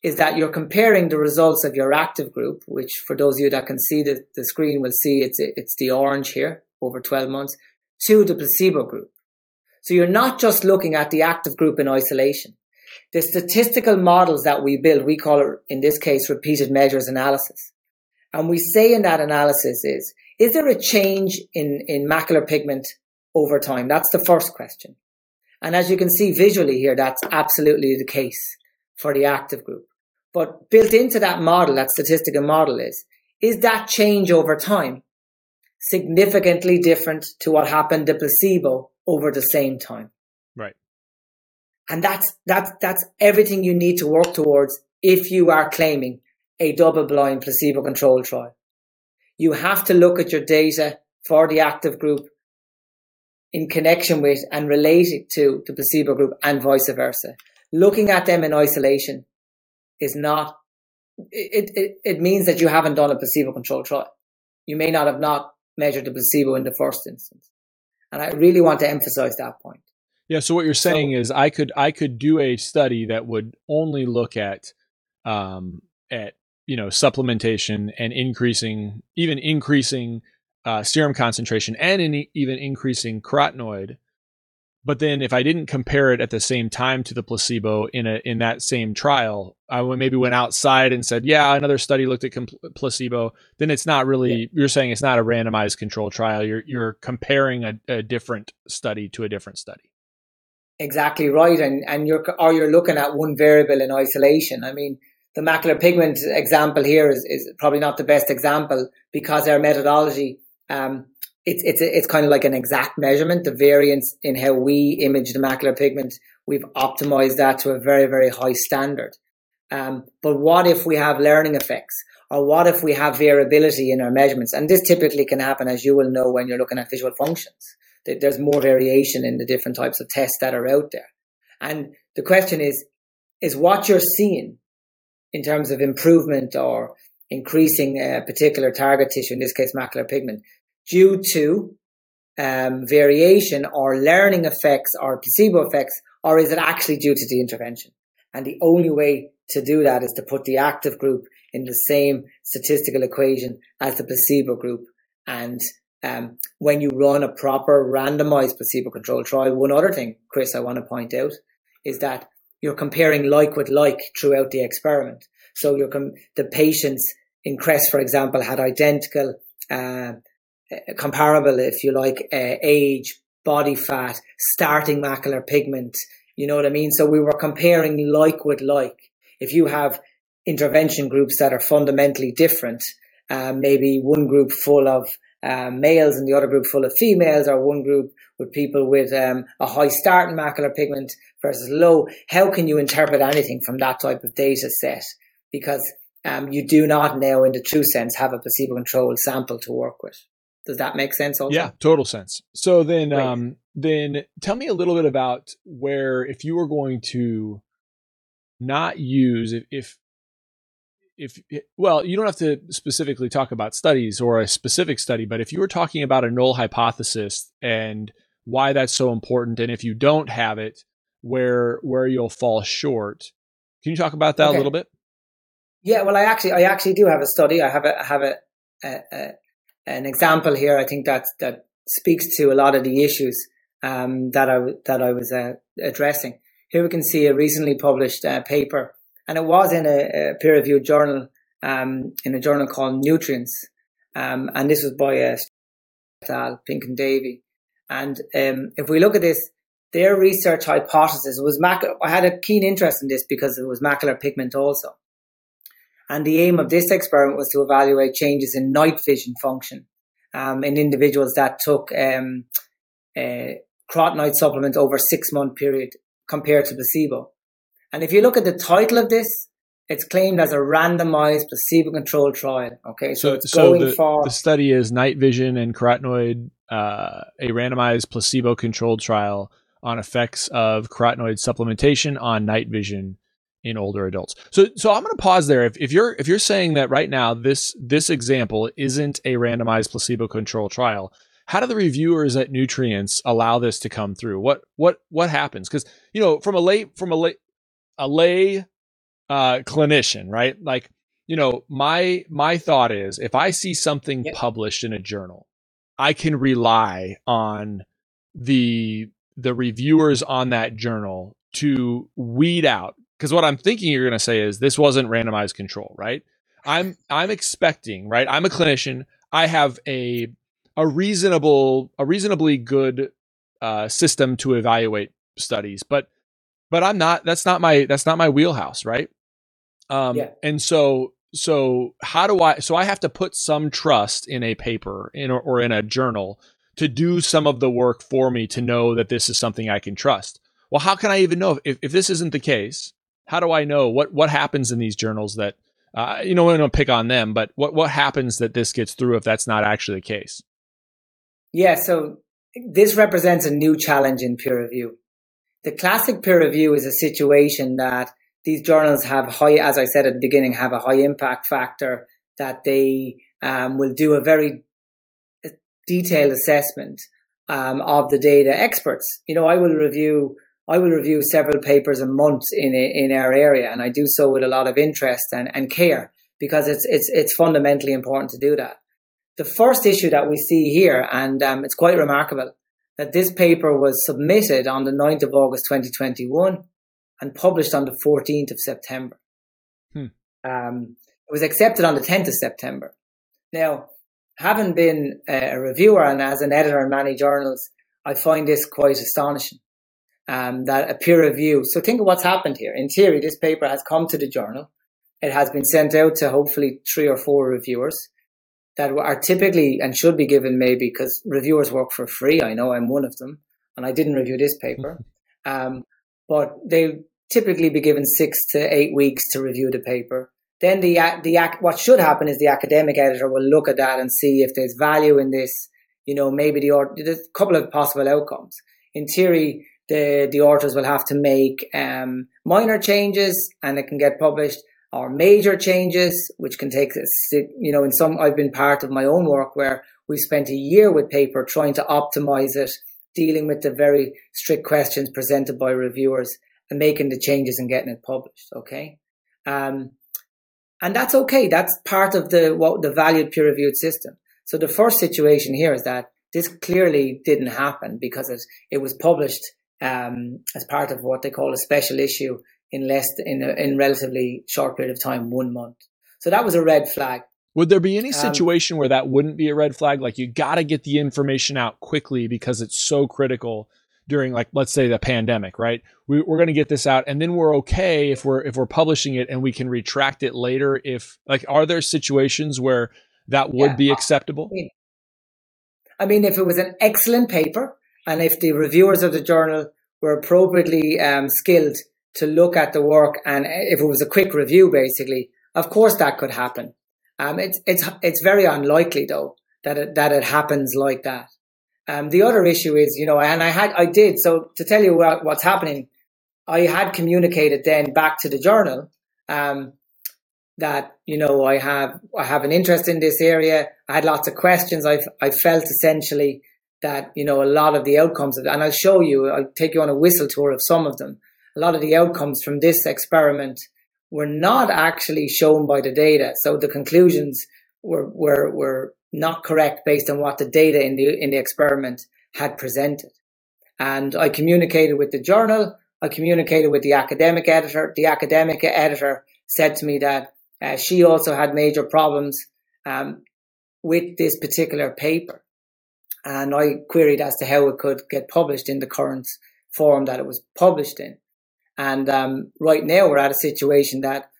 is that you're comparing the results of your active group, which for those of you that can see the, the screen will see it's it's the orange here, over 12 months to the placebo group. So you're not just looking at the active group in isolation. The statistical models that we build, we call it in this case repeated measures analysis. And we say in that analysis is, is there a change in, in macular pigment over time? That's the first question. And as you can see visually here, that's absolutely the case for the active group. But built into that model, that statistical model is, is that change over time significantly different to what happened to placebo over the same time? Right. And that's, that's, that's everything you need to work towards if you are claiming a double blind placebo controlled trial. You have to look at your data for the active group in connection with and related to the placebo group and vice versa. Looking at them in isolation is not, it, it, it means that you haven't done a placebo controlled trial. You may not have not measured the placebo in the first instance. And I really want to emphasize that point. Yeah. So what you're saying so, is I could, I could do a study that would only look at, um, at, you know, supplementation and increasing, even increasing uh, serum concentration and in even increasing carotenoid. But then if I didn't compare it at the same time to the placebo in a in that same trial, I maybe went outside and said, "Yeah, another study looked at placebo." Then it's not really yeah. you're saying it's not a randomized control trial. You're you're comparing a, a different study to a different study. Exactly right, and and you're or you're looking at one variable in isolation. I mean, the macular pigment example here is, is probably not the best example because our methodology um, it's it's it's kind of like an exact measurement. The variance in how we image the macular pigment, we've optimized that to a very very high standard. Um, but what if we have learning effects, or what if we have variability in our measurements? And this typically can happen, as you will know, when you're looking at visual functions. There's more variation in the different types of tests that are out there. And the question is, is what you're seeing in terms of improvement or increasing a particular target tissue, in this case macular pigment, due to um, variation or learning effects or placebo effects, or is it actually due to the intervention? And the only way to do that is to put the active group in the same statistical equation as the placebo group. And um, when you run a proper randomized placebo controlled trial, one other thing, Chris, I want to point out is that you're comparing like with like throughout the experiment. So you're com- the patients in CREST, for example, had identical uh, comparable, if you like, uh, age, body fat, starting macular pigment. You know what I mean? So we were comparing like with like. If you have intervention groups that are fundamentally different, uh, maybe one group full of uh, males and the other group full of females, or one group with people with um, a high starting macular pigment versus low, how can you interpret anything from that type of data set? Because um, you do not now, in the true sense, have a placebo controlled sample to work with. Does that make sense? Also? Yeah, total sense. So then, um, then tell me a little bit about where if you were going to not use if, if if well you don't have to specifically talk about studies or a specific study but if you were talking about a null hypothesis and why that's so important and if you don't have it where where you'll fall short can you talk about that okay. a little bit yeah well i actually i actually do have a study i have a I have a, a, a, an example here. I think that that speaks to a lot of the issues um, that I that I was uh, addressing. Here we can see a recently published uh, paper, and it was in a, a peer-reviewed journal um, in a journal called Nutrients, um, and this was by uh, Pink and Davy. And um, if we look at this, their research hypothesis was mac- I had a keen interest in this because it was macular pigment also. And the aim of this experiment was to evaluate changes in night vision function um, in individuals that took um, uh, carotenoid supplement over a six month period compared to placebo. And if you look at the title of this, it's claimed as a randomized placebo controlled trial. Okay, so, so it's so going the, for the study is night vision and carotenoid, uh, a randomized placebo controlled trial on effects of carotenoid supplementation on night vision in older adults. So so I'm going to pause there. If, if you're if you're saying that right now this this example isn't a randomized placebo-controlled trial, how do the reviewers at Nutrients allow this to come through? What what what happens? Because you know from a lay from a lay a lay uh, clinician, right? Like you know my my thought is if I see something yep. published in a journal, I can rely on the the reviewers on that journal to weed out because what I'm thinking you're going to say is this wasn't randomized control, right? I'm I'm expecting, right? I'm a clinician. I have a a reasonable a reasonably good uh, system to evaluate studies, but but I'm not. That's not my that's not my wheelhouse, right? Um, yeah. And so so how do I? So I have to put some trust in a paper in or, or in a journal to do some of the work for me to know that this is something I can trust. Well, how can I even know if, if this isn't the case? How do I know what what happens in these journals that uh, you know, I don't pick on them, but what what happens that this gets through if that's not actually the case? Yeah, so this represents a new challenge in peer review. The classic peer review is a situation that these journals have high, as I said at the beginning, have a high impact factor that they um, will do a very uh, detailed assessment um, of the data. Experts, you know, I will review I will review several papers a month in in our area, and I do so with a lot of interest and, and care because it's it's it's fundamentally important to do that. The first issue that we see here, and um, it's quite remarkable, that this paper was submitted on the 9th of August 2021 and published on the 14th of September. Hmm. Um, it was accepted on the 10th of September. Now, having been a reviewer and as an editor in many journals, I find this quite astonishing um, that a peer review. So think of what's happened here. In theory, this paper has come to the journal. It has been sent out to hopefully three or four reviewers that are typically and should be given maybe because reviewers work for free. I know I'm one of them and I didn't review this paper. Um, but they typically be given six to eight weeks to review the paper. Then the, the, what should happen is the academic editor will look at that and see if there's value in this. You know, maybe the, there's a couple of possible outcomes. In theory, the the authors will have to make um, minor changes and it can get published or major changes which can take you know in some I've been part of my own work where we spent a year with paper trying to optimize it dealing with the very strict questions presented by reviewers and making the changes and getting it published okay? Um, and that's okay. That's part of the what the valued peer reviewed system. So the first situation here is that this clearly didn't happen because it, it was published um, as part of what they call a special issue in less in a, in relatively short period of time, one month. So that was a red flag. Would there be any um, situation um, where that wouldn't be a red flag? Like you got to get the information out quickly because it's so critical during like let's say the pandemic right we, are going to get this out and then we're okay if we're if we're publishing it and we can retract it later if like are there situations where that would yeah, be acceptable I mean, I mean if it was an excellent paper and if the reviewers of the journal were appropriately um, skilled to look at the work, and if it was a quick review, basically, of course that could happen. Um, it's it's it's very unlikely though that it, that it happens like that. Um, the other issue is, you know, and I had I did so to tell you what, what's happening. I had communicated then back to the journal um, that you know I have I have an interest in this area. I had lots of questions. I I felt essentially that you know a lot of the outcomes of, and I'll show you. I'll take you on a whistle tour of some of them. A lot of the outcomes from this experiment were not actually shown by the data, so the conclusions were were were not correct based on what the data in the in the experiment had presented. And I communicated with the journal. I communicated with the academic editor. The academic editor said to me that uh, she also had major problems um, with this particular paper and I queried as to how it could get published in the current form that it was published in. And um, right now we're at a situation that,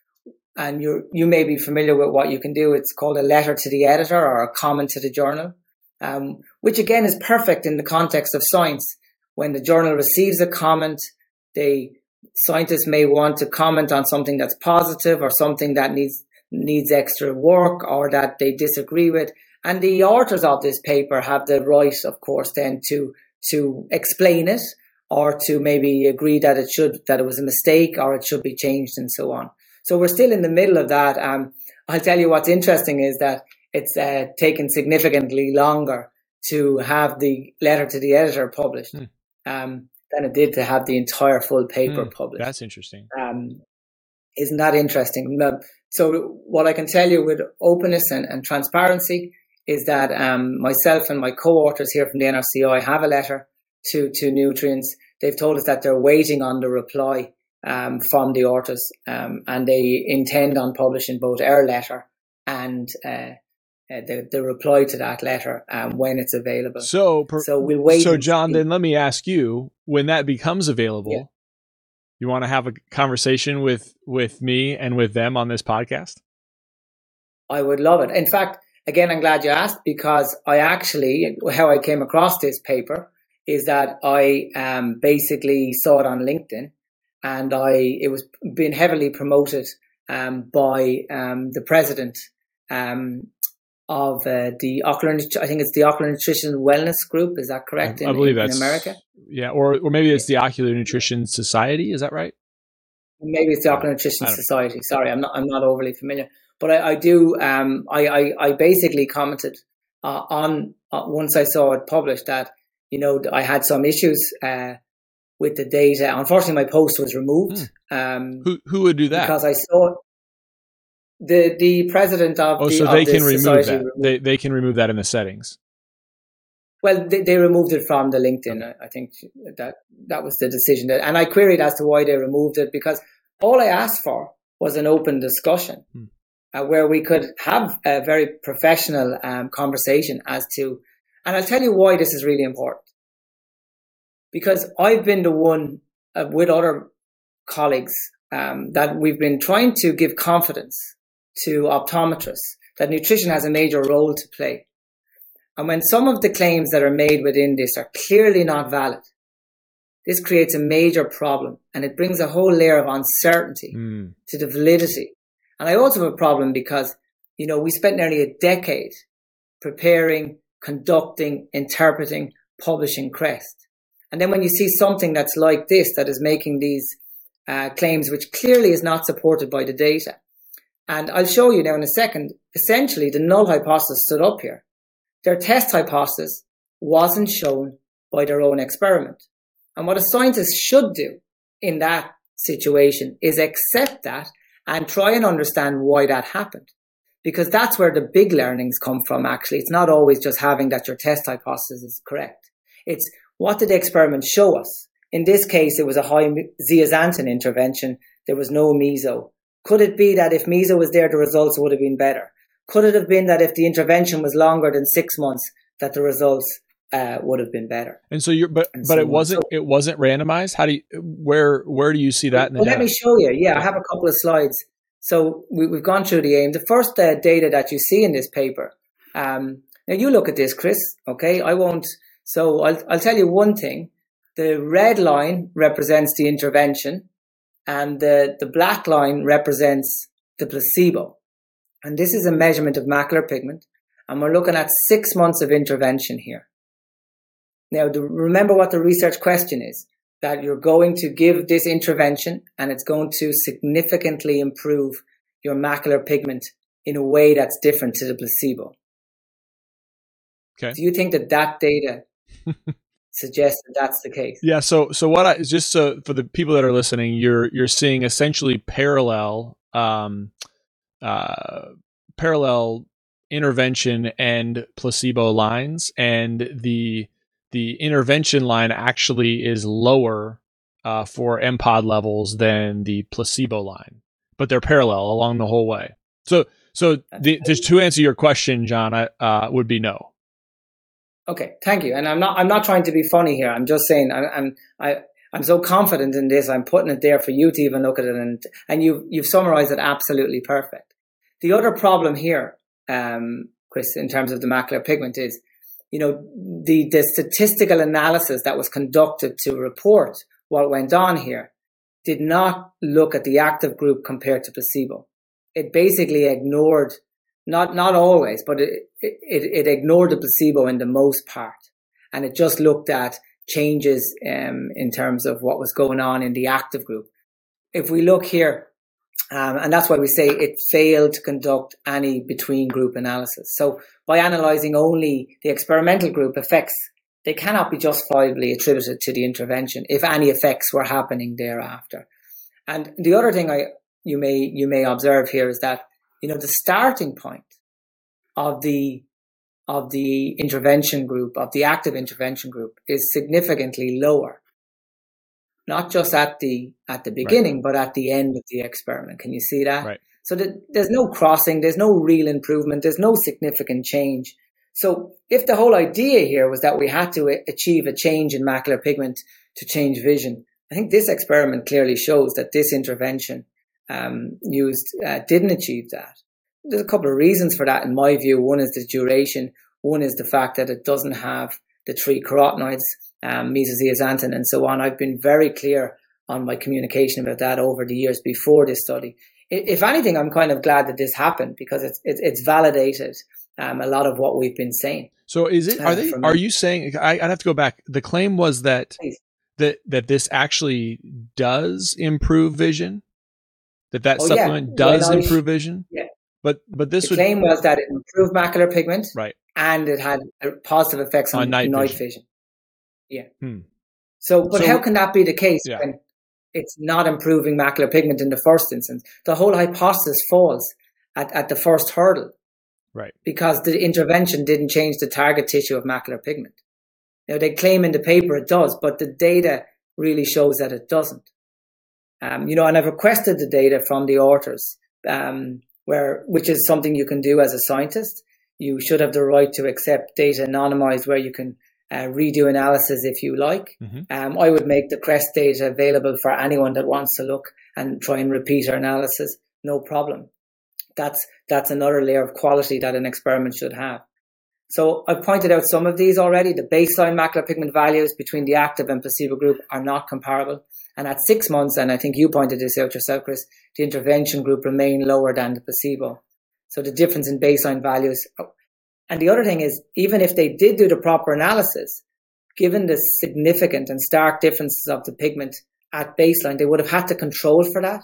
and you you may be familiar with what you can do. It's called a letter to the editor or a comment to the journal, um, which again is perfect in the context of science. When the journal receives a comment, they scientists may want to comment on something that's positive or something that needs needs extra work or that they disagree with and the authors of this paper have the right, of course, then to to explain it or to maybe agree that it should that it was a mistake or it should be changed and so on. So we're still in the middle of that. Um, I'll tell you what's interesting is that it's uh, taken significantly longer to have the letter to the editor published hmm. um, than it did to have the entire full paper hmm. published. That's interesting. Um, isn't that interesting? So what I can tell you with openness and, and transparency is that um, myself and my co-authors here from the NRCI have a letter to to Nutrients. They've told us that they're waiting on the reply um, from the authors, um, and they intend on publishing both our letter and uh, uh, the, the reply to that letter um, when it's available. So, per, so we'll wait. So, John, then let me ask you: when that becomes available, yeah. you want to have a conversation with with me and with them on this podcast? I would love it. In fact, again, I'm glad you asked because I actually how I came across this paper is that I um, basically saw it on LinkedIn, and I it was being heavily promoted um, by um, the president um, of uh, the Ocular, I think it's the Ocular Nutrition Wellness Group. Is that correct? In, I believe in, that's in America. Yeah, or or maybe it's the Ocular Nutrition Society. Is that right? Maybe it's the Ocular Nutrition Society. Sorry, I'm not I'm not overly familiar, but I, I do. Um, I, I, I basically commented uh, on uh, once I saw it published that you know I had some issues uh, with the data. Unfortunately, my post was removed. Hmm. Um, who who would do that? Because I saw the the president of oh, the, so they can remove that. They they can remove that in the settings. Well, they, they removed it from the LinkedIn. Okay. I, I think that that was the decision. That, and I queried as to why they removed it because all I asked for was an open discussion hmm. uh, where we could have a very professional um, conversation as to. And I'll tell you why this is really important. Because I've been the one uh, with other colleagues um, that we've been trying to give confidence to optometrists that nutrition has a major role to play. And when some of the claims that are made within this are clearly not valid, this creates a major problem and it brings a whole layer of uncertainty mm. to the validity. And I also have a problem because, you know, we spent nearly a decade preparing, conducting, interpreting, publishing CREST. And then when you see something that's like this, that is making these uh, claims, which clearly is not supported by the data, and I'll show you now in a second, essentially the null hypothesis stood up here. Their test hypothesis wasn't shown by their own experiment. And what a scientist should do in that situation is accept that and try and understand why that happened. Because that's where the big learnings come from, actually. It's not always just having that your test hypothesis is correct. It's what did the experiment show us? In this case, it was a high zeaxanthin intervention. There was no meso. Could it be that if meso was there, the results would have been better? Could it have been that if the intervention was longer than six months, that the results uh, would have been better? And so you're, but and but so it wasn't so, it wasn't randomized. How do you where where do you see that? well, let me show you. Yeah, I have a couple of slides. So we, have gone through the aim. The first uh, data that you see in this paper. Um, now you look at this, Chris. Okay, I won't. So I'll I'll tell you one thing. The red line represents the intervention and the, the black line represents the placebo. And this is a measurement of macular pigment. And we're looking at six months of intervention here. Now, remember what the research question is that you're going to give this intervention and it's going to significantly improve your macular pigment in a way that's different to the placebo. Okay. Do you think that that data suggests that that's the case. Yeah. So so what I just so for the people that are listening, you're you're seeing essentially parallel um uh parallel intervention and placebo lines and the the intervention line actually is lower uh, for MPOD levels than the placebo line, but they're parallel along the whole way. So, so the, just to answer your question, John, I, uh, would be no. Okay, thank you. And I'm not I'm not trying to be funny here. I'm just saying I, I'm I I'm so confident in this. I'm putting it there for you to even look at it, and and you you've summarized it absolutely perfect. The other problem here, um, Chris, in terms of the macular pigment, is you know the the statistical analysis that was conducted to report what went on here did not look at the active group compared to placebo. It basically ignored not not always, but it, it, it ignored the placebo in the most part, and it just looked at changes um, in terms of what was going on in the active group. If we look here, um, and that's why we say it failed to conduct any between group analysis. So by analysing only the experimental group effects, they cannot be justifiably attributed to the intervention if any effects were happening thereafter. And the other thing I you may you may observe here is that you know, the starting point of the of the intervention group, of the active intervention group, is significantly lower. Not just at the at the beginning, right. but at the end of the experiment. Can you see that? Right. So that there's no crossing, there's no real improvement, there's no significant change. So if the whole idea here was that we had to achieve a change in macular pigment to change vision, I think this experiment clearly shows that this intervention um, used uh, didn't achieve that. There's a couple of reasons for that, in my view. One is the duration. One is the fact that it doesn't have the three carotenoids, um, mesozeaxanthin, and so on. I've been very clear on my communication about that over the years before this study. If anything, I'm kind of glad that this happened because it's it's validated um, a lot of what we've been saying. So is it? Are uh, they? Are you saying? I, would have to go back. The claim was that Please that that this actually does improve vision? That that oh, supplement yeah. does well, improve vision? Yeah. But but this the would, claim was that it improved macular pigment, right? And it had positive effects on, on night, night vision. vision. Yeah. Hmm. So, but so, how can that be the case yeah. when it's not improving macular pigment in the first instance? The whole hypothesis falls at, at the first hurdle. Right. Because the intervention didn't change the target tissue of macular pigment. Now they claim in the paper it does, but the data really shows that it doesn't. Um, you know, and I've requested the data from the authors, um, where which is something you can do as a scientist. You should have the right to accept data anonymized, where you can uh, redo analysis if you like. Mm-hmm. Um, I would make the CREST data available for anyone that wants to look and try and repeat our analysis. No problem. That's that's another layer of quality that an experiment should have. So I've pointed out some of these already. The baseline macular pigment values between the active and placebo group are not comparable. And at six months, and I think you pointed this out yourself, Chris, the intervention group remain lower than the placebo. So the difference in baseline values. And the other thing is, even if they did do the proper analysis, given the significant and stark differences of the pigment at baseline, they would have had to control for that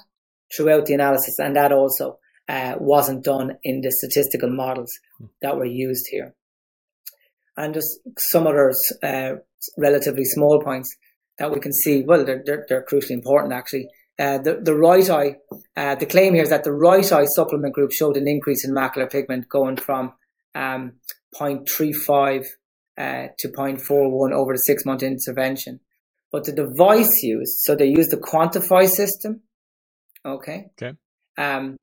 throughout the analysis. And that also uh, wasn't done in the statistical models that were used here and just some other uh, relatively small points that we can see. Well, they're, they're, they're crucially important actually. Uh, the, the right eye, uh, the claim here is that the right eye supplement group showed an increase in macular pigment going from um, 0.35 uh, to 0.41 over the six month intervention. But the device used, so they used the QuantifEye system. Okay. Okay. Um,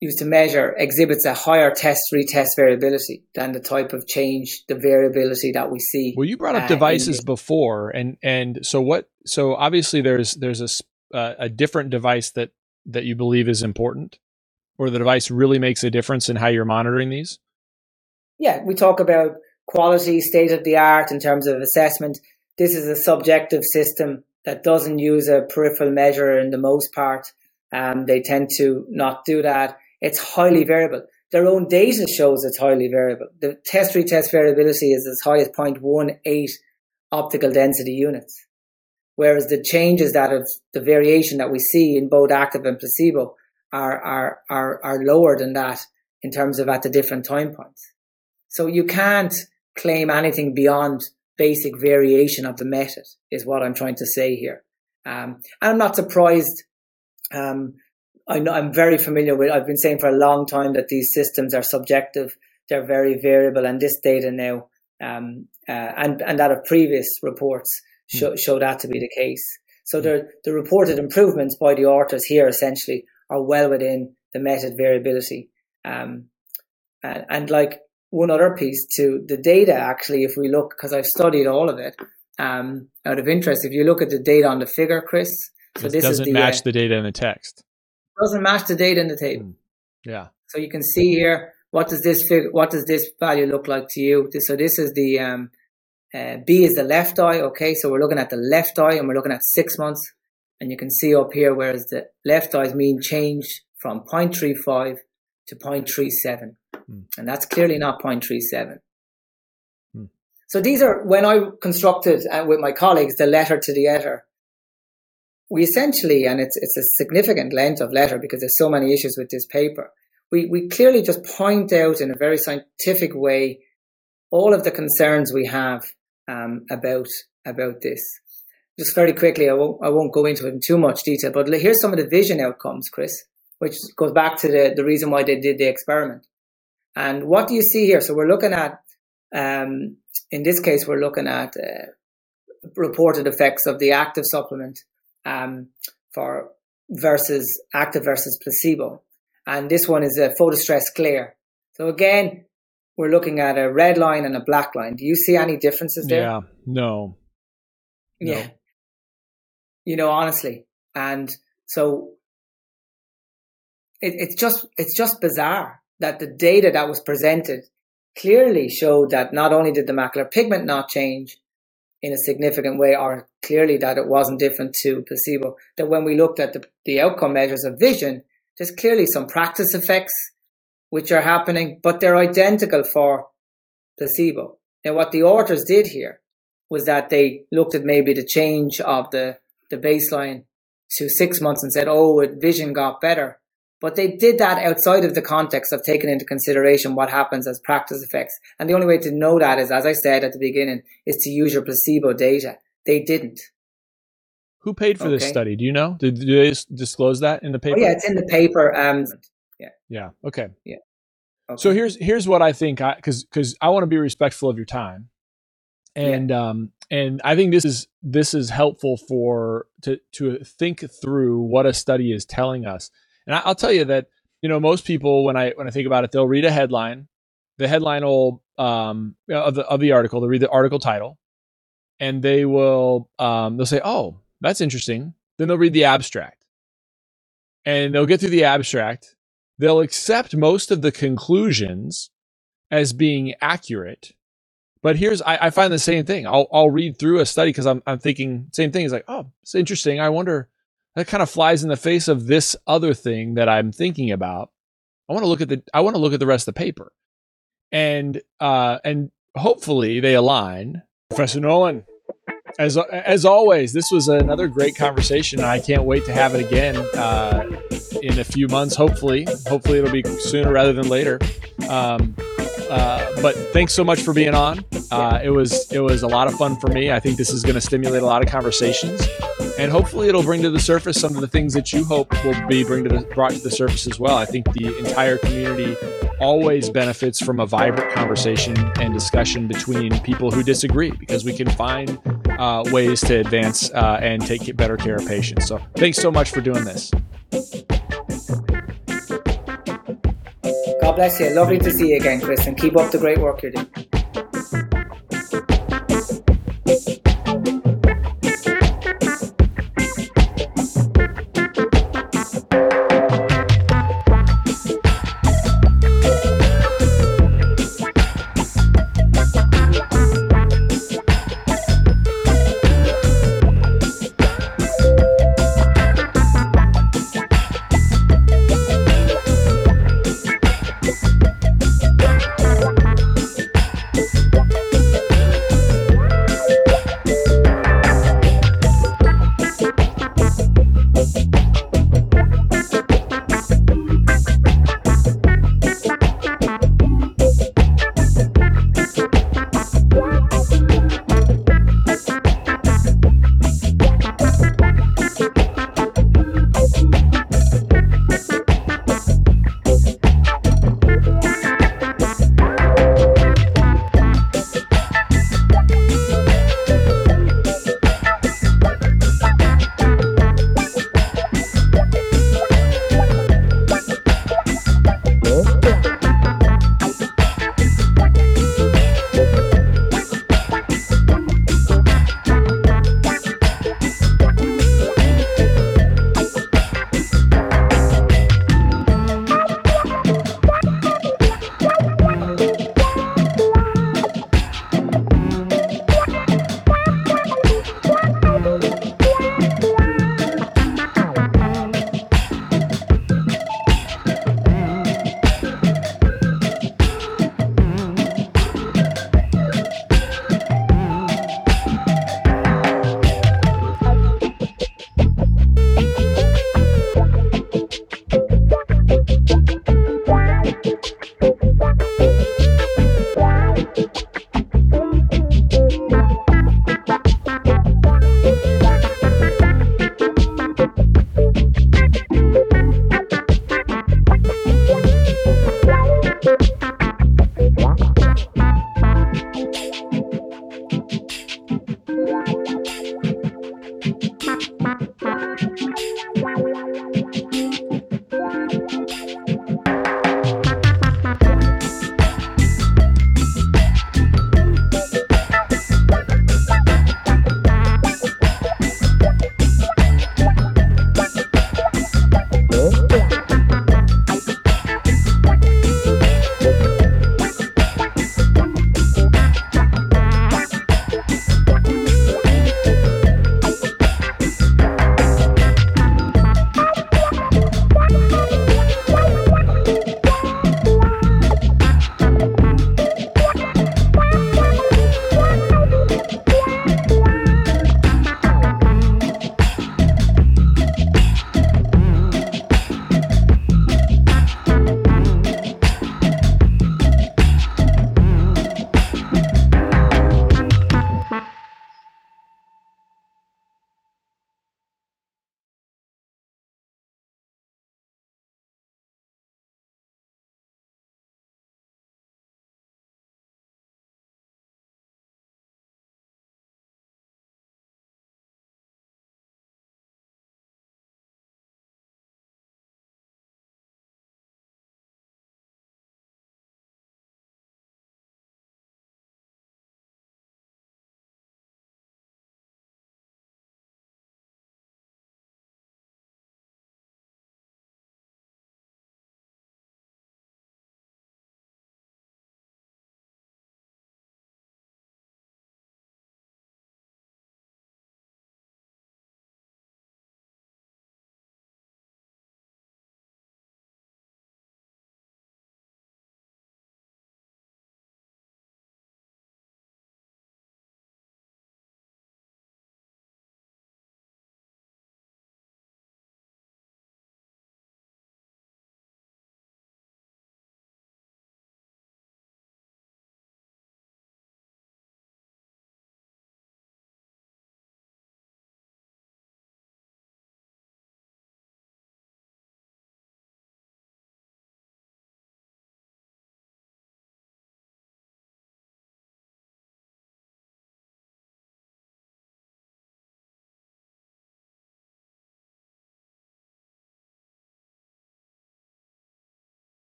used to measure exhibits a higher test retest variability than the type of change, the variability that we see. Well, you brought up uh, devices before, and and so what? So obviously, there's there's a uh, a different device that that you believe is important, or the device really makes a difference in how you're monitoring these. Yeah, we talk about quality, state of the art in terms of assessment. This is a subjective system that doesn't use a peripheral measure in the most part. Um, they tend to not do that. It's highly variable. Their own data shows it's highly variable. The test retest variability is as high as 0.18 optical density units. Whereas the changes that of the variation that we see in both active and placebo are, are, are, are lower than that in terms of at the different time points. So you can't claim anything beyond basic variation of the method is what I'm trying to say here. Um, and I'm not surprised um, I know I'm very familiar with. I've been saying for a long time that these systems are subjective. They're very variable, and this data now, um, uh, and and that of previous reports show, mm. show that to be the case. So the the reported improvements by the authors here essentially are well within the method variability. Um, and, and like one other piece to the data, actually, if we look, because I've studied all of it, um, out of interest, if you look at the data on the figure, Chris, so this doesn't the, match uh, the data in the text doesn't match the data in the table. Mm. Yeah. So you can see here what does this figure, what does this value look like to you? So this is the um, uh, B is the left eye. Okay, so we're looking at the left eye and we're looking at six months, and you can see up here whereas the left eye's mean change from 0.35 to 0.37, mm. and that's clearly not 0.37. Mm. So these are when I constructed uh, with my colleagues the letter to the editor we essentially, and it's it's a significant length of letter because there's so many issues with this paper. We we clearly just point out in a very scientific way all of the concerns we have um, about about this. Just very quickly, I won't I won't go into it in too much detail, but here's some of the vision outcomes, Chris, which goes back to the the reason why they did the experiment. And what do you see here? So we're looking at, um, in this case, we're looking at uh, reported effects of the active supplement um, for versus active versus placebo. and this one is a photostress clear. So again, we're looking at a red line and a black line. Do you see any differences there? Yeah, no. no. Yeah. You know, honestly. And so it, it's just it's just bizarre that the data that was presented clearly showed that not only did the macular pigment not change in a significant way, or clearly that it wasn't different to placebo, that when we looked at the, the outcome measures of vision, there's clearly some practice effects which are happening, but they're identical for placebo. Now, what the authors did here was that they looked at maybe the change of the, the baseline to six months and said, oh, vision got better. But they did that outside of the context of taking into consideration what happens as practice effects. And the only way to know that is, as I said at the beginning, is to use your placebo data. They didn't. Who paid for okay. this study? Do you know? Did, did, they disclose that in the paper? Oh, yeah, it's in the paper. Um, yeah. Yeah. Okay. Yeah. Okay. So here's here's what I think. I because because I want to be respectful of your time, and yeah. um and I think this is this is helpful for to to think through what a study is telling us. And I, will tell you that you know most people when I when I think about it, they'll read a headline. The headline will um of the of the article. They'll read the article title, and they will um they'll say, oh that's interesting. Then they'll read the abstract. And they'll get through the abstract. They'll accept most of the conclusions as being accurate. But here's, I, I find the same thing. I'll, I'll read through a study because I'm, I'm thinking, same thing. It's like, oh, it's interesting. I wonder, that kind of flies in the face of this other thing that I'm thinking about. I want to look at the, I want to look at the rest of the paper. And, uh, and hopefully they align. Professor Nolan, as as always, this was another great conversation. I can't wait to have it again uh, in a few months. Hopefully, hopefully it'll be sooner rather than later. Um, uh, but thanks so much for being on. Uh, it was it was a lot of fun for me. I think this is going to stimulate a lot of conversations, and hopefully it'll bring to the surface some of the things that you hope will be bring to the, brought to the surface as well. I think the entire community always benefits from a vibrant conversation and discussion between people who disagree because we can find uh, ways to advance uh, and take better care of patients. So thanks so much for doing this. God bless you. Lovely to see you again, Chris, and keep up the great work you're doing.